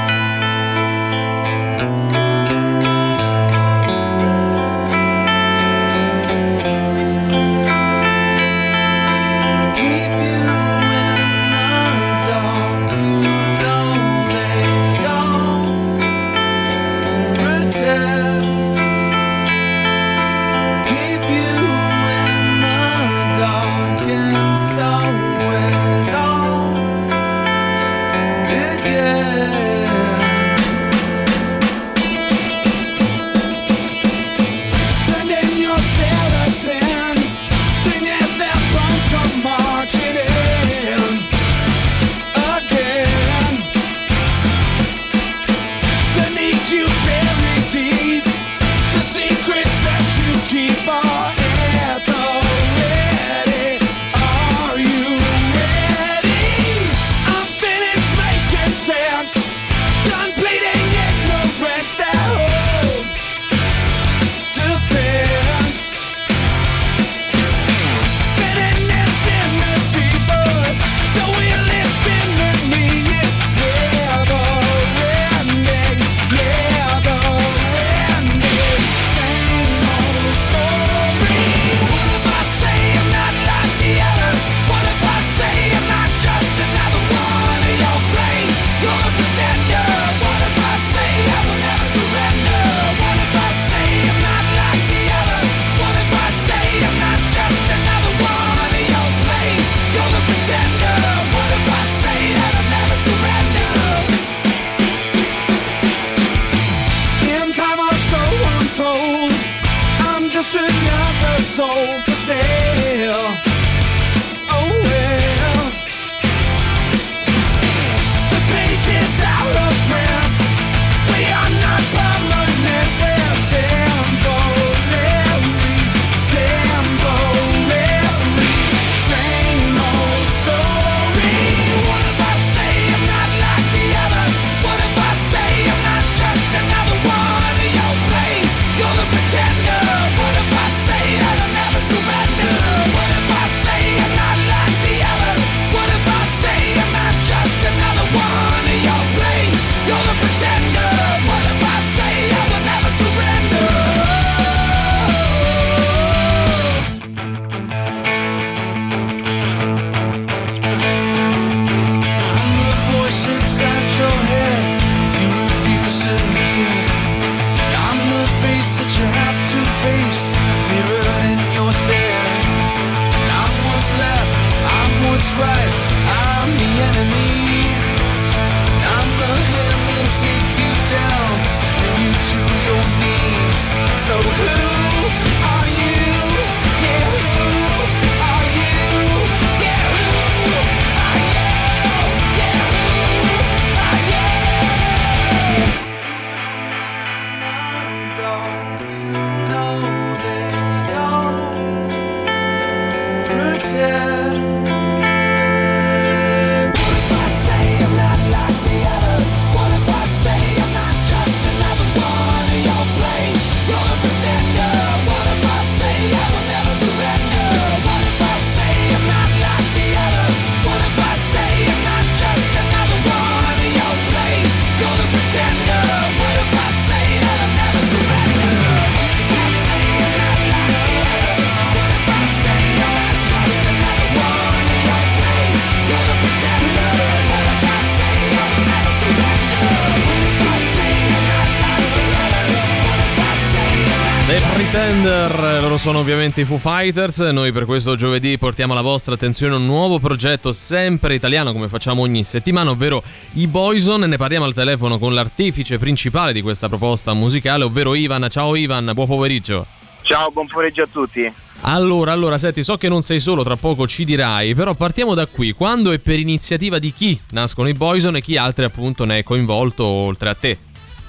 Sono ovviamente i Foo Fighters. Noi per questo giovedì portiamo alla vostra attenzione un nuovo progetto sempre italiano come facciamo ogni settimana, ovvero i Boyson. Ne parliamo al telefono con l'artefice principale di questa proposta musicale, ovvero Ivan. Ciao Ivan, buon pomeriggio. Ciao, buon pomeriggio a tutti. Allora, allora, senti, so che non sei solo, tra poco ci dirai, però partiamo da qui. Quando e per iniziativa di chi nascono i Boyson e chi altri appunto ne è coinvolto oltre a te?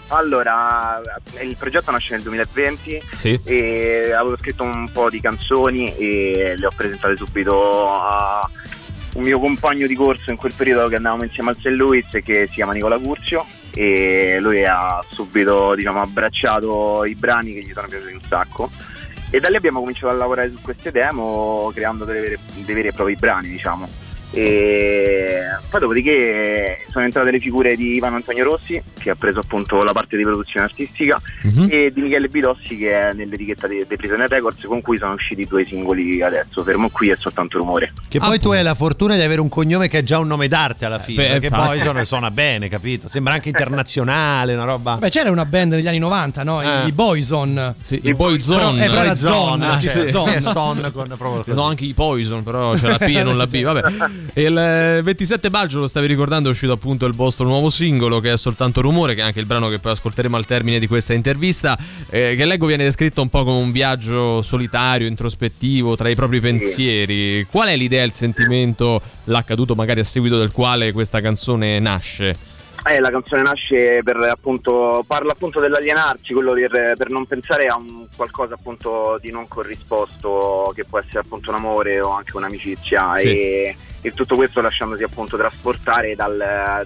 Allora, il progetto nasce nel 2020 Sì. e avevo scritto un po' di canzoni e le ho presentate subito a un mio compagno di corso in quel periodo che andavamo insieme al St. Louis che si chiama Nicola Curzio e lui ha subito diciamo, abbracciato i brani che gli sono piaciuti un sacco e da lì abbiamo cominciato a lavorare su queste demo creando dei veri e propri brani diciamo e poi dopodiché sono entrate le figure di Ivano Antonio Rossi che ha preso appunto la parte di produzione artistica Mhm. e di Michele Bidossi che è nell'etichetta dei dei Prisoner Records con cui sono usciti due singoli adesso Fermo qui e soltanto rumore Che poi tu hai la fortuna di avere un cognome che è già un nome d'arte alla fine, beh, perché infatti. poi suona, suona bene, capito? Sembra anche internazionale, una roba. Beh, c'era una band negli anni 90, no? Eh. I Boyzone. Sì, i Boyzone. Però, eh, però la zone. cioè, zone. Eh, son con proprio. No, anche i Poison, però c'è la P e non la B. Vabbè. Il eh, 27 maggio, lo stavi ricordando, è uscito appunto il vostro nuovo singolo che è soltanto rumore, che è anche il brano che poi ascolteremo al termine di questa intervista. eh, che leggo viene descritto un po' come un viaggio solitario, introspettivo, tra i propri pensieri. Qual è l'idea, il sentimento, l'accaduto magari a seguito del quale questa canzone nasce? Eh, la canzone nasce per appunto, parla appunto dell'alienarsi, quello per, per non pensare a un qualcosa appunto di non corrisposto che può essere appunto un amore o anche un'amicizia Sì. e, e tutto questo lasciandosi appunto trasportare dal,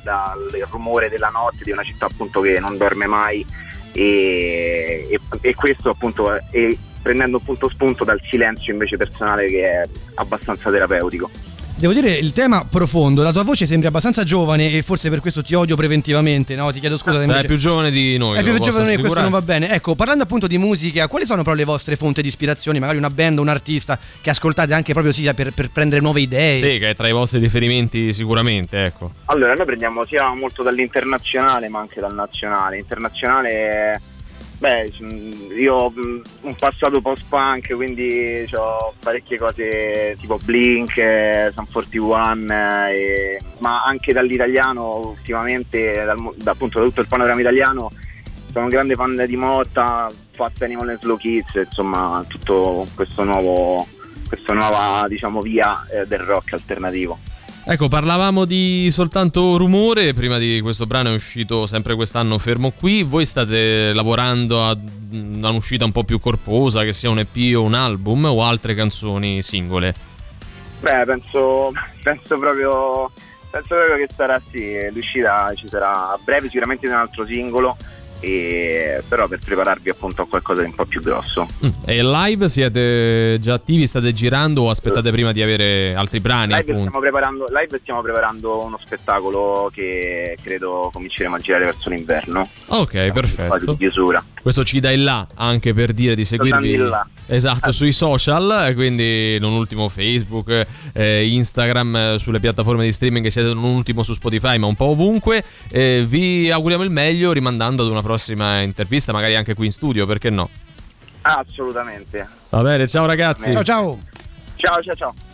dal rumore della notte di una città appunto che non dorme mai e, e- e questo appunto prendendo appunto spunto dal silenzio invece personale che è abbastanza terapeutico. Devo dire il tema profondo, la tua voce sembra abbastanza giovane e forse per questo ti odio preventivamente, no? Ti chiedo scusa invece è più giovane di noi. è più giovane di questo non va bene. Ecco, parlando appunto di musica, quali sono però le vostre fonti di ispirazione? Magari una band, un artista che ascoltate anche proprio sia per, per prendere nuove idee. Sì, che è tra i vostri riferimenti sicuramente, ecco. Allora, noi prendiamo sia molto dall'internazionale ma anche dal nazionale. Internazionale, beh, io ho mh, un passato post-punk, quindi ho parecchie cose tipo Blink, Sun 41, eh, ma anche dall'italiano ultimamente, dal, da, appunto da tutto il panorama italiano. Sono un grande fan di Motta, Fat Animal and Slow Kids, insomma tutto questo nuovo, questa nuova diciamo, via eh, del rock alternativo. Ecco, parlavamo di soltanto rumore, prima di questo brano è uscito sempre quest'anno fermo qui, voi state lavorando a un'uscita un po' più corposa, che sia un EP o un album o altre canzoni singole? Beh, penso, penso proprio penso proprio che sarà sì, l'uscita ci sarà a breve, sicuramente in un altro singolo, e, però per prepararvi appunto a qualcosa di un po' più grosso. Mm. E live siete già attivi, state girando o aspettate prima di avere altri brani? Live stiamo, preparando, live stiamo preparando uno spettacolo che credo cominceremo a girare verso l'inverno. Ok, di perfetto. chiusura. Questo ci dà il là anche per dire di seguirvi esatto, sui social, quindi non ultimo Facebook, eh, Instagram, eh, sulle piattaforme di streaming che siete non ultimo su Spotify, ma un po' ovunque. Eh, vi auguriamo il meglio rimandando ad una prossima intervista, magari anche qui in studio, perché no? Assolutamente. Va bene, ciao ragazzi. Ciao ciao. Ciao ciao ciao.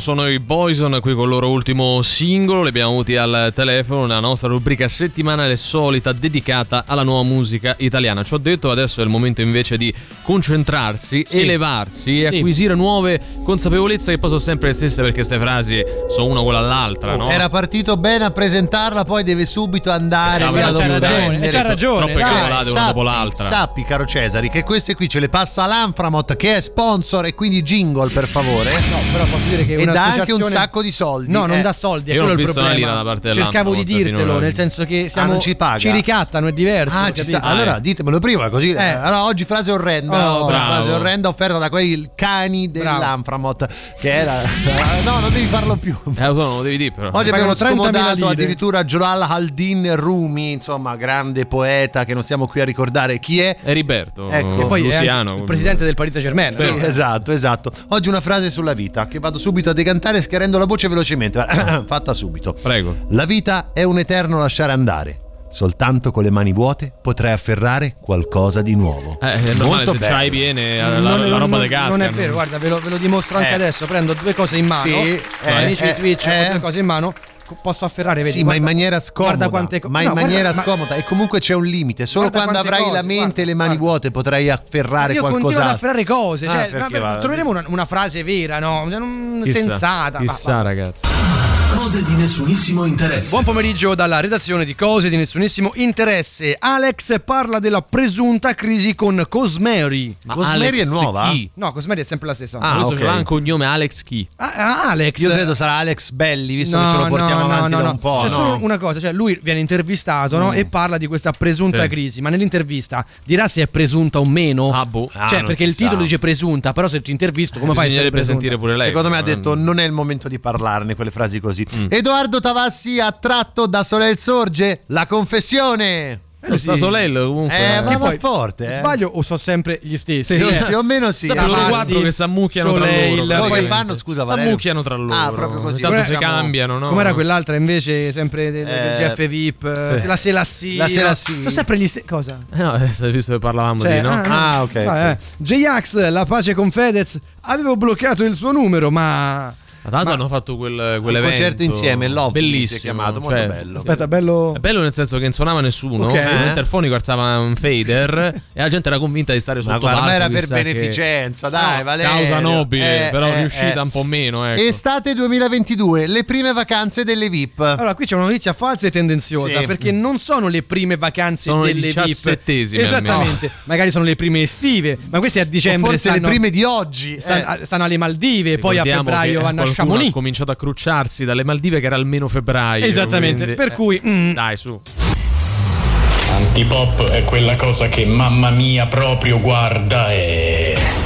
Sono i Boyson qui con il loro ultimo singolo, li abbiamo avuti al telefono, la nostra rubrica settimanale solita dedicata alla nuova musica italiana. Ci ho detto adesso è il momento invece di concentrarsi, Sì. elevarsi e Sì. acquisire nuove consapevolezze che poi sono sempre le stesse perché queste frasi sono una quella all'altra, no? Era partito bene a presentarla, poi deve subito andare lì ad c'ha ragione, c'ha ragione, Troppe dai, cavolate una sappi, dopo l'altra. Sappi, caro Cesari, che queste qui ce le passa l'Anframot, che è sponsor e quindi jingle, per favore. No, però posso dire che E dà anche un sacco di soldi. No, non eh. dà soldi, è Io non quello ho il una problema. lira da parte Cercavo di dirtelo, nel senso che siamo, Ah, non ci paga? ricattano, è diverso. Ah, ci sta. Allora ditemelo prima, così. Eh. Allora, oggi frase orrenda. Oh, bravo. frase orrenda offerta da quei cani dell'Anframot. Che era. No, non devi farlo più. Eh, non lo devi dire però. Oggi abbiamo Pagano 30.000 scomodato addirittura Jalal Haldin Rumi, insomma, grande poeta che non stiamo qui a ricordare chi è. Eriberto, Ecco. E poi Luciano. il presidente del Paris Saint-Germain. Sì, no? esatto, esatto. Oggi una frase sulla vita che vado subito a decantare schiarendo la voce velocemente. Fatta subito. Prego. La vita è un eterno lasciare andare. Soltanto con le mani vuote potrai afferrare qualcosa di nuovo. Eh, è normale, Molto se bello. c'hai piene la, Non- la roba non- di casca. Non è vero, guarda, ve lo, ve lo dimostro anche Eh. adesso. Prendo due cose in mano. Sì, eh, eh, amici eh, di Twitch, eh. ho due cose in mano. Posso afferrare, vedi? Sì, ma in guarda- maniera scomoda. Guarda quante ma in no, guarda- maniera ma- scomoda. E comunque c'è un limite. Solo Guarda quando avrai la cose, mente e le mani vuote potrai afferrare Io continuo ad qualcos'altro. afferrare cose. Ah, Cioè, va- troveremo una, una frase vera, no? Cioè, Chissà, sensata. Va- Chissà, va- ragazzi. Cose di nessunissimo interesse. Buon pomeriggio dalla redazione di Cose di nessunissimo interesse. Alex parla della presunta crisi con Cosmeri. Ma Cosmeri Alex è nuova? Chi? No, Cosmeri è sempre la stessa. Ah, Ah, ok. ha un cognome Alex chi? Ah, ah, Alex. Io credo sarà Alex Belli, visto No, che ce lo portiamo no, avanti no, da un po'. C'è no? solo una cosa, cioè lui viene intervistato no? e parla di questa presunta Sì. crisi, ma nell'intervista dirà se è presunta o meno. Ah, boh. Ah, cioè, perché il titolo sa. dice presunta, però se ti intervisto come fai a sentire pure lei. Secondo me ha detto mm. non è il momento di parlarne quelle frasi così. Edoardo Tavassi attratto da Soleil Sorge, la confessione. Lo sta Solello comunque. Eh, ma va poi, forte, eh. Sbaglio o sono sempre gli stessi? Sì, Cioè, più o meno sì. Sempre loro quattro che s'ammucchiano tra Soleil, loro. Poi che fanno, scusa? S'ammucchiano tra loro. Ah, proprio così. Tanto si cambiano, no? Com'era quell'altra invece, sempre del, del Eh, GF VIP? sì. La Selassie. La Selassie. Sono sempre gli stessi. Cosa? Eh, no, adesso hai visto che parlavamo Cioè, di no? Ah, ok, Ah, eh. J-Ax, la pace con Fedez. Avevo bloccato il suo numero, ma. Tanto hanno fatto quel, quell'evento concerto insieme, Love bellissimo. si è chiamato, molto cioè, bello. Aspetta, bello. È bello nel senso che non suonava nessuno, Ok. il interfonico alzava un fader e la gente era convinta di stare sotto Ma guarda, ma era per chissà che- beneficenza, dai, No, Valerio. Causa nobile, Eh, però eh, riuscita eh. un po' meno, ecco. Estate 2022, le prime vacanze delle VIP. Allora, qui c'è una notizia falsa e tendenziosa Sì. perché non sono le prime vacanze Sono le delle diciassettesime VIP. Esattamente, magari sono le prime estive, ma queste a O dicembre forse stanno, le prime di oggi. stanno, eh. stanno alle Maldive, poi a febbraio vanno a Chamonix. ha cominciato a crucciarsi dalle Maldive che era almeno febbraio. Esattamente, quindi- per eh, cui mm, Dai, su. Antipop è quella cosa che mamma mia proprio guarda e...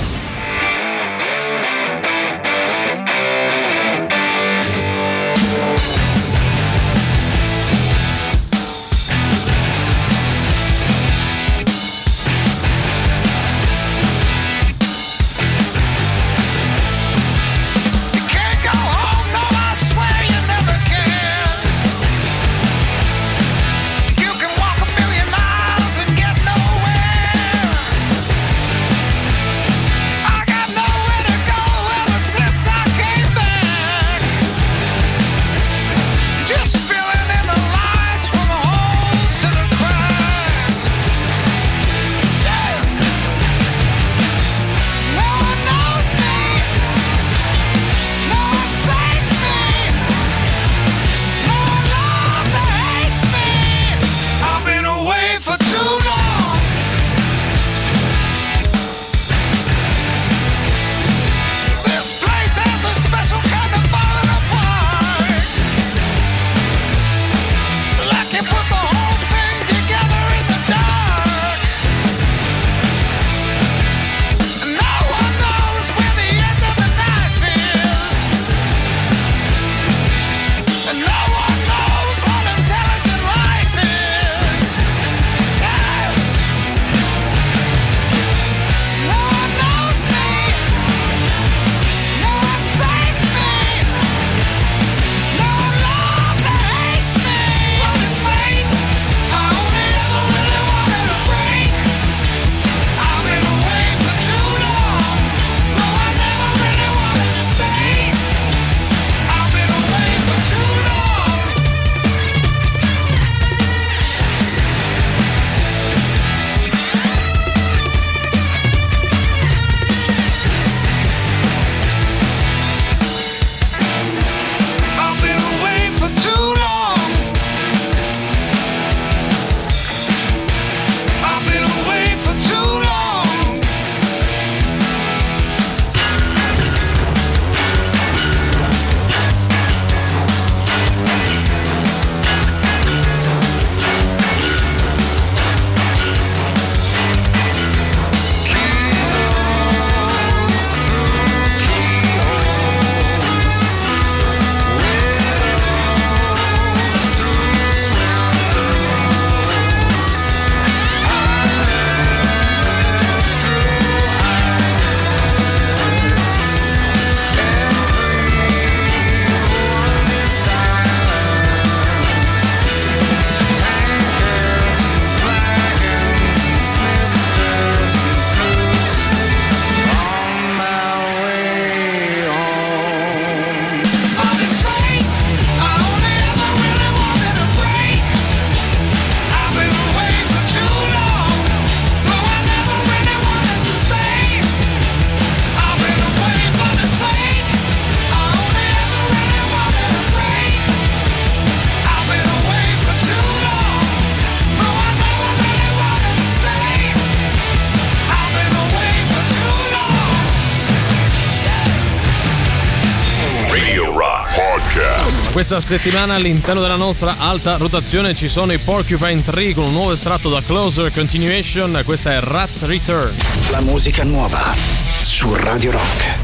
Questa settimana all'interno della nostra alta rotazione ci sono i Porcupine 3 con un nuovo estratto da Closer Continuation. Questa è Rats Return. La musica nuova su Radio Rock.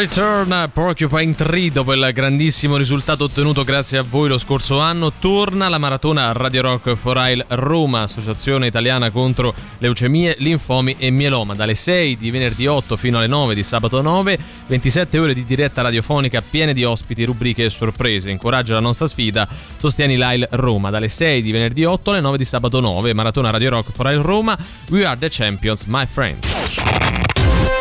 Return Porcupine Tree dopo il grandissimo risultato ottenuto grazie a voi lo scorso anno. Torna la maratona Radio Rock for Ile Roma, associazione italiana contro leucemie, linfomi e mieloma. Dalle 6 di venerdì 8 fino alle 9 di sabato 9, 27 ore di diretta radiofonica piene di ospiti, rubriche e sorprese. Incoraggia la nostra sfida, sostieni l'Ile Roma. Dalle 6 di venerdì 8 alle 9 di sabato 9, maratona Radio Rock for Ile Roma. We are the champions, my friend.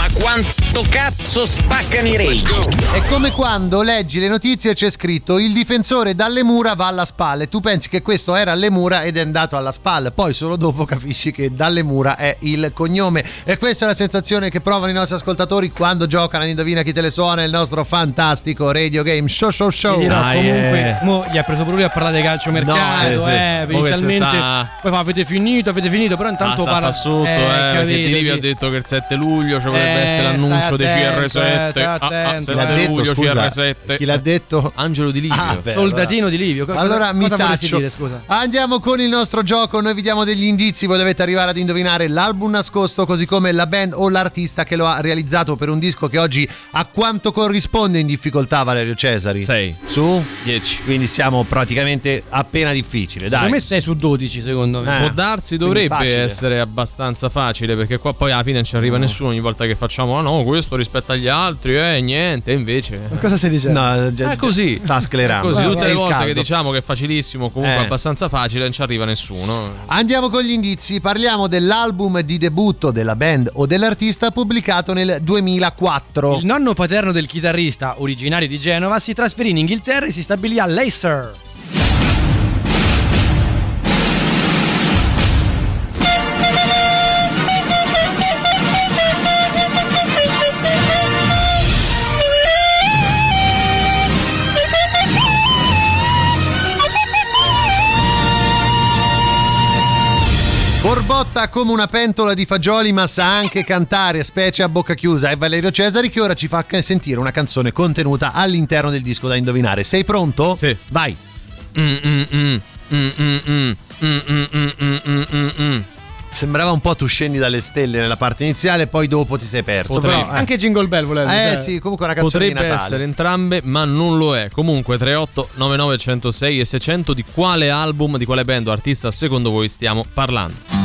Ma quanto cazzo spaccano i rage? È come quando leggi le notizie e c'è scritto il difensore dalle mura va alla spalla e tu pensi che questo era alle mura ed è andato alla spalla, poi solo dopo capisci che dalle mura è il cognome e questa è la sensazione che provano i nostri ascoltatori quando giocano Indovina chi te le suona il nostro fantastico radio game show show show. Dirò, Dai, comunque, eh. mo gli ha preso pure lui a parlare di calcio mercato, No, eh, sì. eh, inizialmente sta- poi fa avete finito, avete finito, però intanto Ah, parla fa sotto, eh, perché sì. ha detto che il 7 luglio ci potrebbe Eh, essere l'annuncio stai dei attento, CR7. eh, stai Ah, ah, attento. 7 Chi l'ha detto, luglio scusa? CR7. Chi l'ha detto? Angelo Di Livio. Ah, beh, Soldatino di Livio. co- Allora cosa- mi cosa taccio. dire, scusa? Andiamo con il nostro gioco. Noi vi diamo degli indizi. Voi dovete arrivare ad indovinare l'album nascosto, così come la band o l'artista che lo ha realizzato per un disco che oggi a quanto corrisponde in difficoltà, Valerio Cesari? 6 su 10. Quindi siamo praticamente appena difficile. Dai. Secondo me 6 su 12, secondo me. Eh. Può darsi, dovrebbe essere abbastanza facile perché qua poi alla fine non ci arriva nessuno ogni volta che facciamo ah no questo rispetto agli altri eh niente invece Cosa stai dicendo? No, già- è così Sta sclerando. È così tutte le volte che diciamo che è facilissimo comunque Eh. abbastanza facile non ci arriva nessuno Andiamo con gli indizi, parliamo dell'album di debutto della band o dell'artista pubblicato nel 2004. Il nonno paterno del chitarrista, originario di Genova, si trasferì in Inghilterra e si stabilì a Leicester. Borbotta come una pentola di fagioli, ma sa anche cantare, specie a bocca chiusa. È Valerio Cesari che ora ci fa sentire una canzone contenuta all'interno del disco da indovinare. Sei pronto? Sì. Vai. Mm, mm, mm. Sembrava un po' tu scendi dalle stelle nella parte iniziale, poi dopo ti sei perso. Potrebbe. Però, eh. Anche Jingle Bell voleva Eh dire. sì, comunque una canzone Potrebbe di Natale. essere entrambe, ma non lo è. Comunque 38 99 106 e 600 di quale album, di quale band o artista secondo voi stiamo parlando?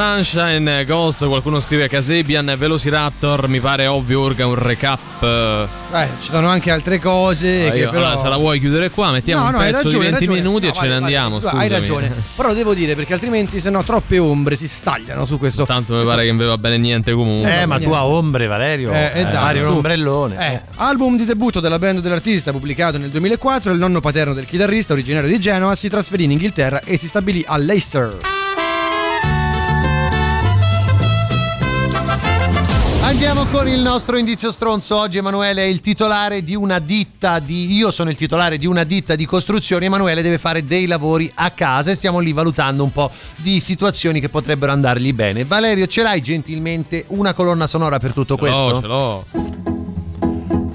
Sunshine, Ghost, qualcuno scrive Casebian, Velociraptor, mi pare ovvio, Urga un recap. Eh, Eh, ci sono anche altre cose. che io- però... allora, se la vuoi chiudere qua, mettiamo No, un no, pezzo ragione, di hai 20 ragione. minuti No, e ce vai, ne vai, andiamo. vai, Hai scusami. ragione. Però devo dire perché altrimenti se no troppe ombre si stagliano su questo. Tanto mi pare che non va bene niente comunque. Eh, ma tu a ombre, Valerio. Eh, eh, dai, Pari un ombrellone. Eh, album di debutto della band dell'artista pubblicato nel 2004, il nonno paterno del chitarrista originario di Genova si trasferì in Inghilterra e si stabilì a Leicester. Andiamo con il nostro indizio stronzo. Oggi Emanuele è il titolare di una ditta di. Io sono il titolare di una ditta di costruzioni. Emanuele deve fare dei lavori a casa e stiamo lì valutando un po' di situazioni che potrebbero andargli bene. Valerio, ce l'hai gentilmente una colonna sonora per tutto questo? Oh, ce l'ho.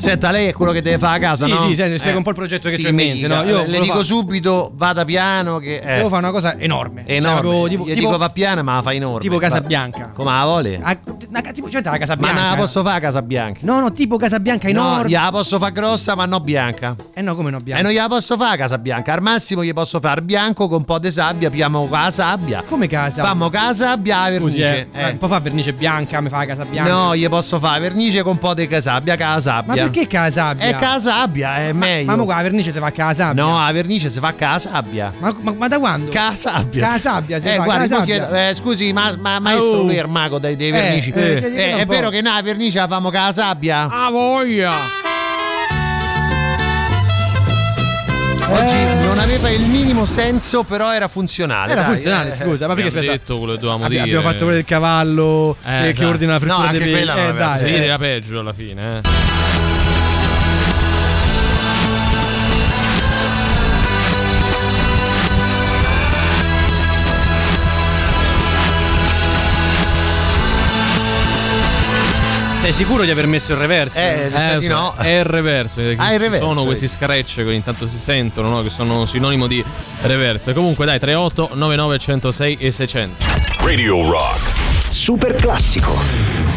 Senta, lei è quello che deve fare a casa, Sì, no? sì, senti, spiega un po' il progetto che sì, c'ho in mente, no? Io le dico fare- subito, vada piano che... Eh. Devo fare una cosa enorme. Enorme. Cioè, tipo, Io tipo- dico va piano, ma la fa enorme. tipo Casa Va- Bianca. Come la vuole? Ah, una, tipo, cioè, la Casa Ma Bianca. non la posso fare a Casa Bianca. No, no, tipo Casa Bianca No, enorme. gliela posso fare grossa, ma no bianca. Eh no, come no E bianca? non gliela posso fare a Casa Bianca. Al massimo gli posso fare bianco con un po' di sabbia, piamo la sabbia. Come casa? Fammo casa sabbia la Scusi, vernice. eh, un po' fa vernice bianca, mi fa la Casa Bianca. No, gli posso fare vernice con un po' di sabbia, la sabbia. Ma perché casa sabbia? È casa sabbia, è meglio. Ma mo qua la vernice ti fa con la sabbia. No, la vernice si fa con la sabbia. Ma, ma- ma da quando? Con la sabbia. Con la sabbia si eh, fa, la mo chiedo- eh, scusi, ma, ma maestro Oh. lui è il mago dei, dei Eh, vernici. eh, Eh, è vero che noi la vernice la famo con la sabbia? Ah, voglia! Oggi non aveva il minimo senso, però era funzionale. Era dai, funzionale, eh. scusa, ma perché Abbiamo aspetta? detto quello che dovevamo Abbi- dire. abbiamo fatto quello del cavallo Eh, che, che dai. ordina la frittura No, dei anche quella non Eh, dai. Sì, Eh. era peggio alla fine. Eh. Sei sicuro di aver messo il reverse? Eh, sa di no. È il reverse. Ah, il reverse, Sono questi scratch che ogni tanto si sentono, no? che sono sinonimo di reverse. Comunque, dai, 38 99 106 e 600. Radio Rock. Super classico.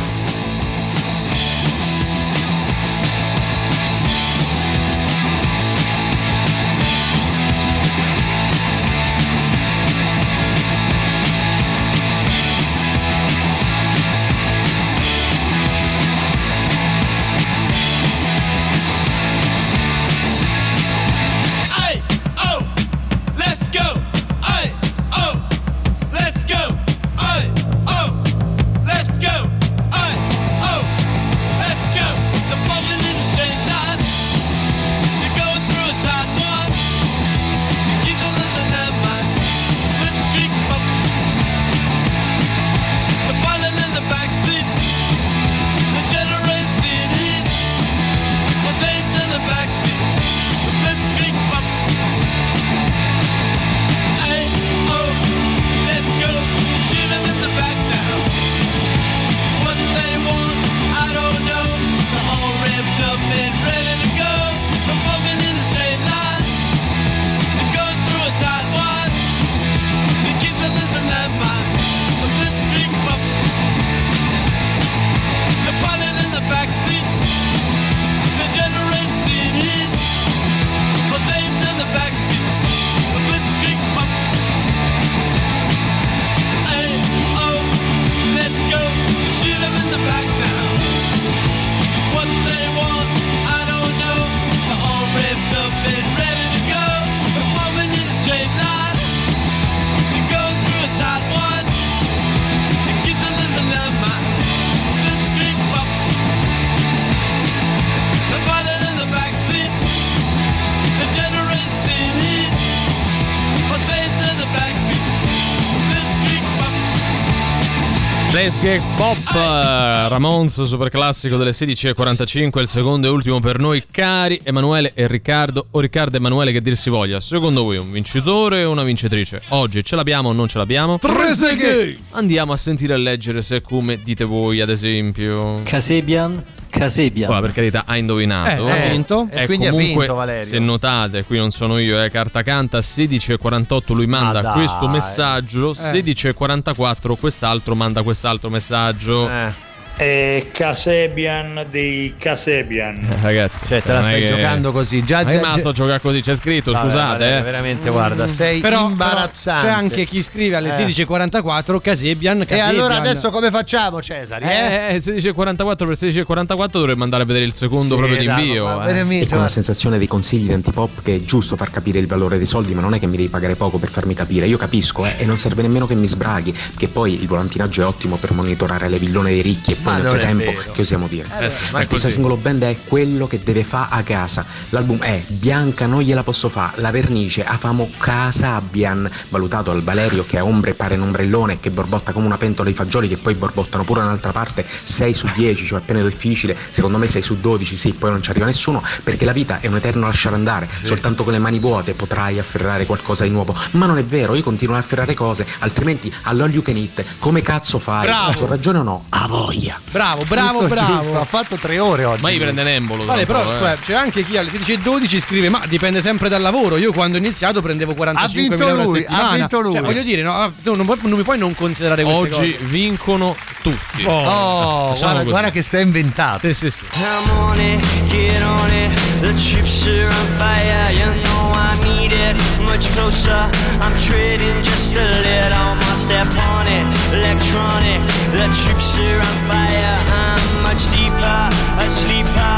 Let's Get Pop, eh, Ramones, super classico delle 16.45, il secondo e ultimo per noi, cari Emanuele e Riccardo, o Riccardo e Emanuele che dir si voglia. Secondo voi un vincitore o una vincitrice? Oggi ce l'abbiamo o non ce l'abbiamo? Tre seghe! Andiamo a sentire e leggere se è come dite voi, ad esempio. Casebian, Casebian. Ora, per carità, ha indovinato. Eh, ha vinto. E E quindi ha comunque, vinto, Valerio. Se notate, qui non sono io, è carta canta 16.48 lui manda Ma dai. questo messaggio, Eh. 16.44 quest'altro manda quest'altro messaggio. Eh. È Casebian dei Casebian. Eh, Ragazzi, Cioè, te la stai che- giocando così. Già, Ma già- sto giocando così, c'è scritto, Vabbè, scusate. Valerio, eh. veramente, guarda, sei Però, imbarazzante. però c'è anche chi scrive alle Eh. 16.44 Casebian, E allora adesso come facciamo, Cesari? Eh? Eh, 16.44 per 16.44 dovremmo andare a vedere il secondo Sì, proprio di invio. ma eh. veramente, E con la sensazione dei consigli di antipop che è giusto far capire il valore dei soldi, ma non è che mi devi pagare poco per farmi capire. Io capisco, eh, e non serve nemmeno che mi sbraghi, che poi il volantinaggio è ottimo per monitorare le villone dei ricchi e Ma è frattempo, vero. che osiamo dire? Eh sì, L'artista singolo band è quello che deve fa a casa. L'album è Bianca non gliela posso fa, la vernice a famo Casabian, valutato al Valerio che a ombre pare un ombrellone che borbotta come una pentola di fagioli che poi borbottano pure un'altra parte 6 su 10, cioè appena difficile, secondo me 6 su 12, sì, poi non ci arriva nessuno perché la vita è un eterno lasciare andare, soltanto con le mani vuote potrai afferrare qualcosa di nuovo, ma non è vero, io continuo a afferrare cose, altrimenti all'all you can eat, come cazzo fai? Bravo. C'ho ragione o no? A voglia! Bravo, bravo, Tutto bravo. giusto, ha fatto tre ore oggi. Ma gli prende l'embolo. Vale, però eh. cioè, c'è anche chi alle 16.12 scrive: Ma dipende sempre dal lavoro. Io quando ho iniziato prendevo 45 vinto euro a lui, settimana. ha vinto lui. Cioè, voglio dire, no, tu non, puoi- non mi puoi non considerare queste Oggi cose. vincono tutti. Oh. Oh, guarda, guarda che sei inventato. Sì, sì, sì. Come on it, get on it. The troops are on fire, you know I need it. Much closer, I'm trading just a little more step on it. Electronic, the troops are on fire. I'm much deeper, a sleeper.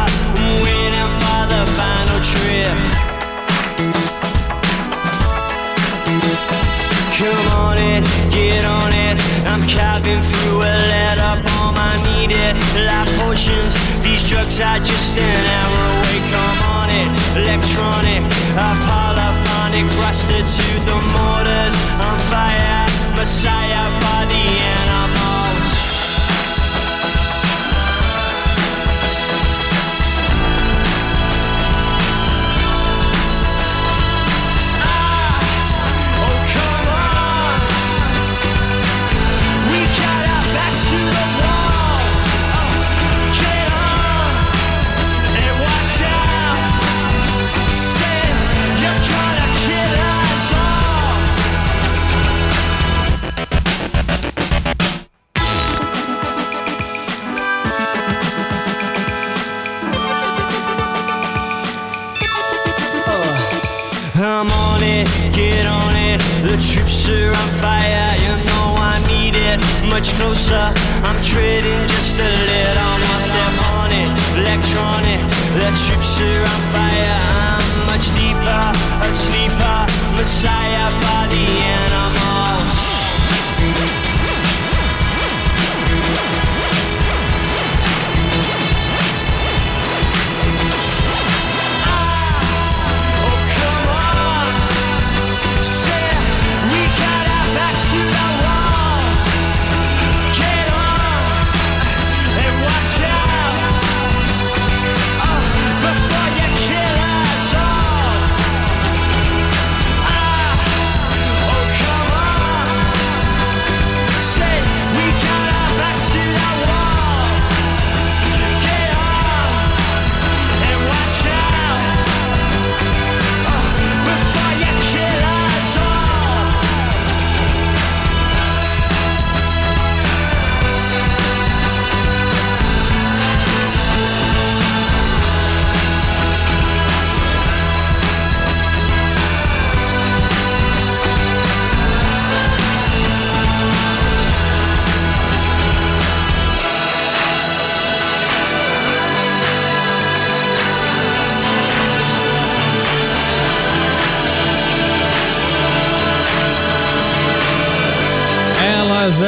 Waiting for the final trip. Come on get on it. I'm carving through a letter bomb. I need it. Life potions, these drugs are just an hour away. Come on electronic, rusted to the mortars. On fire, messiah closer, I'm trading just a little more step on it. Electronic, the troops are on fire. I'm much deeper, a sleeper, messiah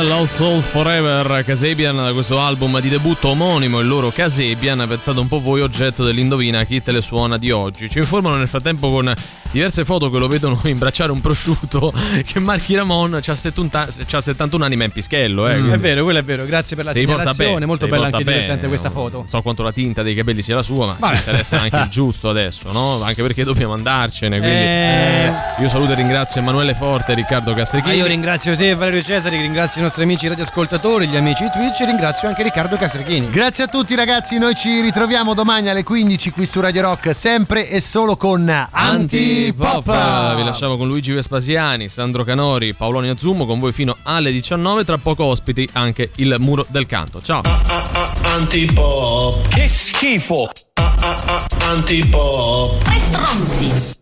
Lost Souls Forever Casabian da questo album di debutto omonimo il loro Casabian pensate un po' voi oggetto dell'indovina chi te le suona di oggi ci informano nel frattempo con diverse foto che lo vedono imbracciare un prosciutto che Marchi Ramon c'ha 70, c'ha 71 anni ma è in pischello eh, Mm, È vero, quello è vero. Grazie per la segnalazione. Molto bella anche bene, divertente questa foto. Non so quanto la tinta dei capelli sia la sua, ma Vabbè. ci interessa anche il giusto adesso, no? Anche perché dobbiamo andarcene. Quindi Eh. io saluto e ringrazio Emanuele Forte e Riccardo Ah, Castrichini. io ringrazio te, Valerio Cesari, ringrazio i nostri amici radioascoltatori, gli amici di Twitch e ringrazio anche Riccardo Castrichini. Grazie a tutti ragazzi, noi ci ritroviamo domani alle 15 qui su Radio Rock, sempre e solo con Antipop. Antipop. Vi lasciamo con Luigi Vespasiani, Sandro Canori, Paolonio Zummo con voi fino alle 19. Tra poco ospiti anche il muro del canto. Ciao. Antipop. Che schifo. Antipop. Tre stronzi.